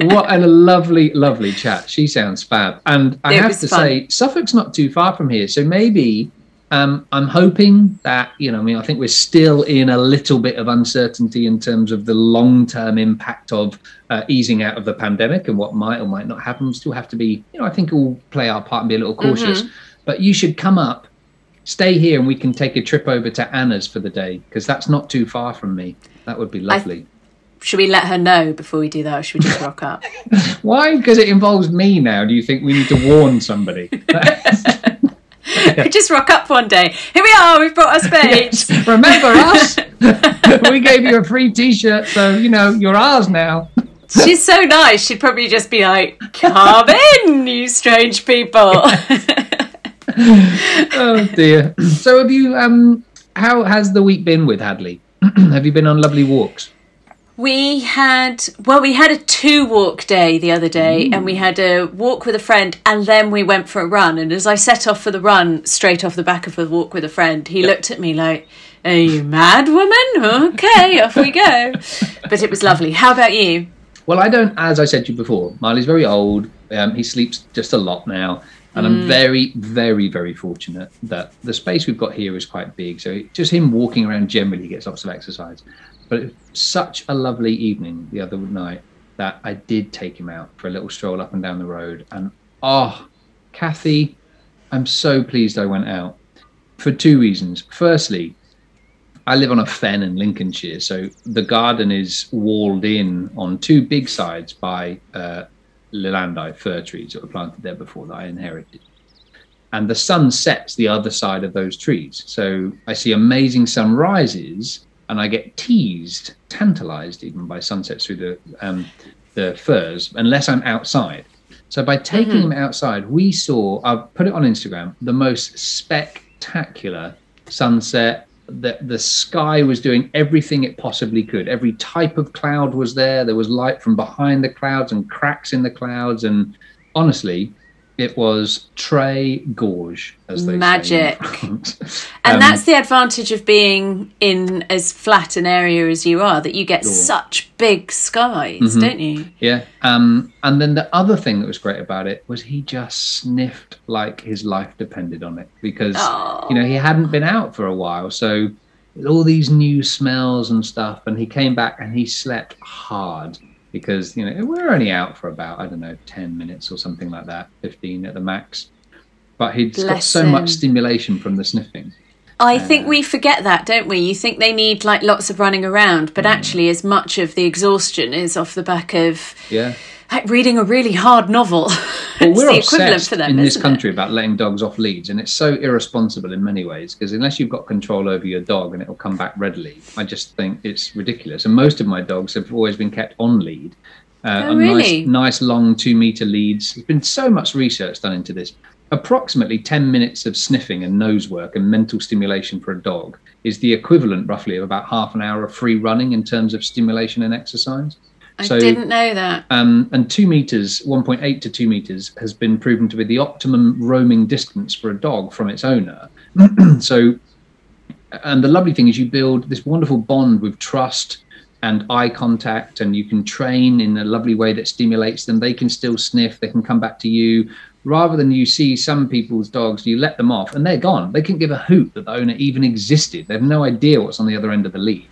what a lovely, lovely chat. She sounds fab. And I It have to fun. say, Suffolk's not too far from here. So maybe um, I'm hoping that, you know, I mean, I think we're still in a little bit of uncertainty in terms of the long term impact of uh, easing out of the pandemic and what might or might not happen. We still have to be, you know, I think we'll play our part and be a little cautious. But you should come up. Stay here and we can take a trip over to Anna's for the day because that's not too far from me. That would be lovely. should we let her know before we do that, or should we just rock up? Why? Because it involves me now. Do you think we need to warn somebody? we just rock up one day. Here we are. We've brought our spades. Remember us? we gave you a free T-shirt, so you know you're ours now. She's so nice. She'd probably just be like, "Come in, you strange people." Oh dear. So have you? Um, how has the week been with Hadley? have you been on lovely walks? We had well, we had a two walk day the other day, and we had a walk with a friend, and then we went for a run. And as I set off for the run, straight off the back of a walk with a friend, he looked at me like, "Are you mad, woman? Okay, off we go." But it was lovely. How about you? Well, I don't. As I said to you before, Marley's very old. Um, he sleeps just a lot now, and I'm very, very, very fortunate that the space we've got here is quite big. So just him walking around generally gets lots of exercise. But it was such a lovely evening the other night that I did take him out for a little stroll up and down the road. And oh, Kathy, I'm so pleased I went out for two reasons. Firstly, I live on a fen in Lincolnshire, so the garden is walled in on two big sides by uh, fir trees that were planted there before that I inherited. And the sun sets the other side of those trees. So I see amazing sunrises and I get teased, tantalized even by sunsets through the, um, the firs, unless I'm outside. So by taking him outside, we saw, I'll put it on Instagram, the most spectacular sunset. That the sky was doing everything it possibly could. Every type of cloud was there. There was light from behind the clouds and cracks in the clouds. And honestly, it was Trey gorge, as they Magic. France. And Um, that's the advantage of being in as flat an area as you are that you get Sure. such big skies, Mm-hmm. don't you? Yeah. Um, and then the other thing that was great about it was he just sniffed like his life depended on it because, Oh. you know, he hadn't been out for a while. So all these new smells and stuff. And he came back and he slept hard because you know we we're only out for about I don't know ten minutes or something like that, fifteen at the max. But he'd got so him. much stimulation from the sniffing. I uh, think we forget that, don't we? You think they need like lots of running around, but hmm. actually, as much of the exhaustion is off the back of Yeah. Reading a really hard novel. Well, we're the equivalent for them in this isn't it? country about letting dogs off leads, and it's so irresponsible in many ways because unless you've got control over your dog and it'll come back readily, I just think it's ridiculous. And most of my dogs have always been kept on lead. Uh, Oh, really? nice, nice long two meter leads. There's been so much research done into this. Approximately 10 minutes of sniffing and nose work and mental stimulation for a dog is the equivalent, roughly, of about half an hour of free running in terms of stimulation and exercise. I So- didn't know that. Um, and two meters, 1.8 to two meters, has been proven to be the optimum roaming distance for a dog from its owner. so, and the lovely thing is, you build this wonderful bond with trust and eye contact, and you can train in a lovely way that stimulates them. They can still sniff, they can come back to you. Rather than you see some people's dogs, you let them off and they're gone. They can't give a hoot that the owner even existed. They have no idea what's on the other end of the lead.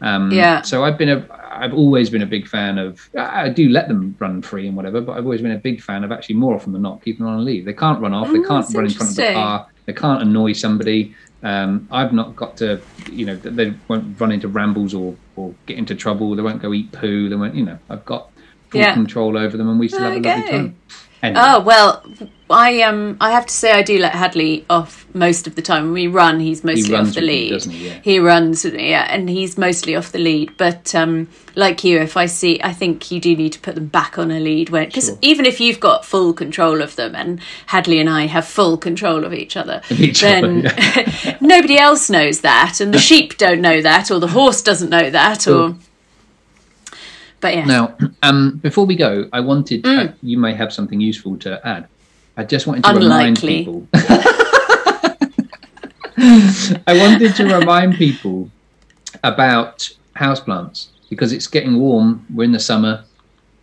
Um, Yeah. So I've been a, I've always been a big fan of. I do let them run free and whatever, but I've always been a big fan of actually more often than not keeping them on a lead. They can't run off. they Oh, can't run in front of the car. They can't annoy somebody. Um, I've not got to, you know, they won't run into rambles or or get into trouble. They won't go eat poo. They won't, you know. I've got full Yeah. control over them, and we still have a lovely time. Anyway, Oh well, I um I have to say I do let Hadley off most of the time. When we run, he's mostly runs off the lead. doesn't he? Yeah. runs, yeah, and he's mostly off the lead. But um, like you, if I see, I think you do need to put them back on a lead when because Sure. even if you've got full control of them, and Hadley and I have full control of each other, Of each then nobody else knows that, and the sheep don't know that, or the horse doesn't know that, or. But yeah, Now, um, before we go, I wanted Mm. uh, you may have something useful to add. I just wanted to remind people. I wanted to remind people about houseplants because it's getting warm. We're in the summer,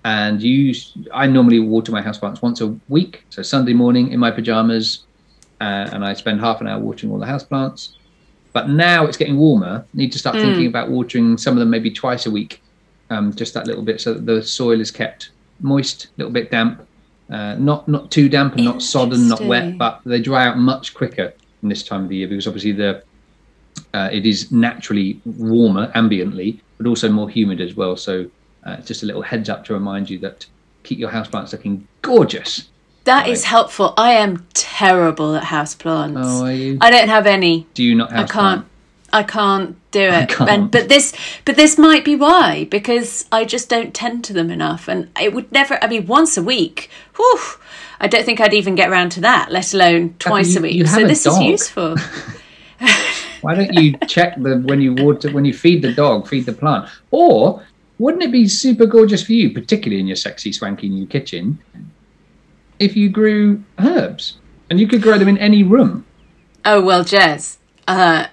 and you. I normally water my houseplants once a week, so Sunday morning in my pajamas, uh, and I spend half an hour watering all the houseplants. But now it's getting warmer. Need to start thinking about watering some of them maybe twice a week, um, just that little bit, so that the soil is kept moist, a little bit damp, uh, not not too damp and not sodden, not wet, but they dry out much quicker in this time of the year because obviously the uh, it is naturally warmer ambiently, but also more humid as well. So uh, just a little heads up to remind you that keep your houseplants looking gorgeous. that is Right. helpful. I am terrible at houseplants. Oh, are you? I don't have any. Do you not I can't. I can't do it. can't. And but this but this might be why because I just don't tend to them enough and it would never I mean once a week. Whew, I don't think I'd even get around to that, let alone twice you- a week. So a this is useful. Why don't you check the when you water when you feed the dog, feed the plant, or wouldn't it be super gorgeous for you, particularly in your sexy, swanky new kitchen, if you grew herbs and you could grow them in any room? Oh well, Jez. Uh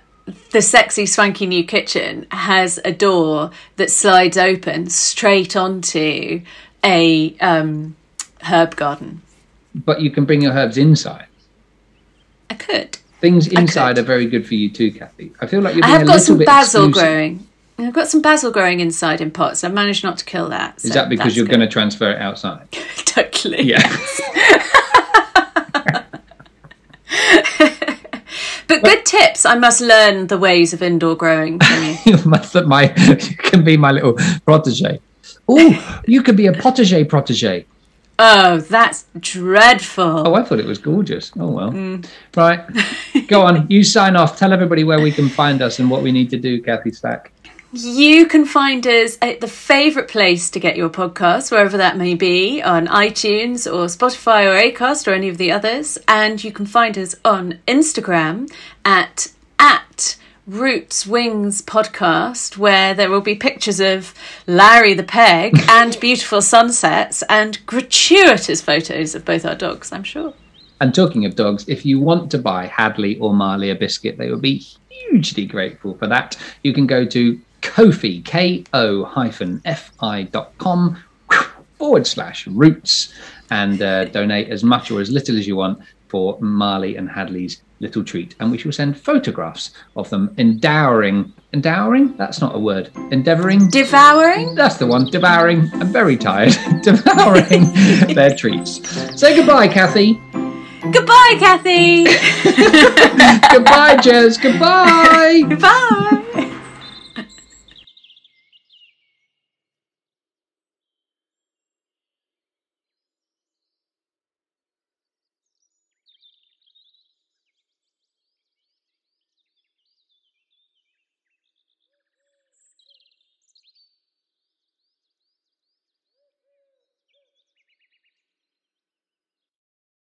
the sexy swanky new kitchen has a door that slides open straight onto a um herb garden. But you can bring your herbs inside. I could. Things inside could. are very good for you too, Kathy. I feel like you're I have a got some basil exclusive. growing. I've got some basil growing inside in pots. I've managed not to kill that. Is that because you're going to transfer it outside? totally? Yeah. But good tips. I must learn the ways of indoor growing from you. you must my you can be my little protege. Oh, you could be a potager protege. oh, that's dreadful. Oh, I thought it was gorgeous. Oh well. Mm. Right. Go on. You sign off. Tell everybody where we can find us and what we need to do, Kathy Stack. You can find us at the favourite place to get your podcast, wherever that may be, on iTunes or Spotify or Acast or any of the others. And you can find us on Instagram at at Roots Wings Podcast, where there will be pictures of Larry the Peg and beautiful sunsets and gratuitous photos of both our dogs, I'm sure. And talking of dogs, if you want to buy Hadley or Marley a biscuit, they would be hugely grateful for that. You can go to Ko-fi, K-O hyphen F-I dot com forward slash roots and uh, donate as much or as little as you want for Marley and Hadley's little treat, and we shall send photographs of them endowering. Endowering? That's not a word. Endeavouring? Devouring? That's the one. Devouring. I'm very tired. Devouring their treats. Say goodbye, Kathy. Goodbye, Kathy. goodbye, Jez. Goodbye. Goodbye.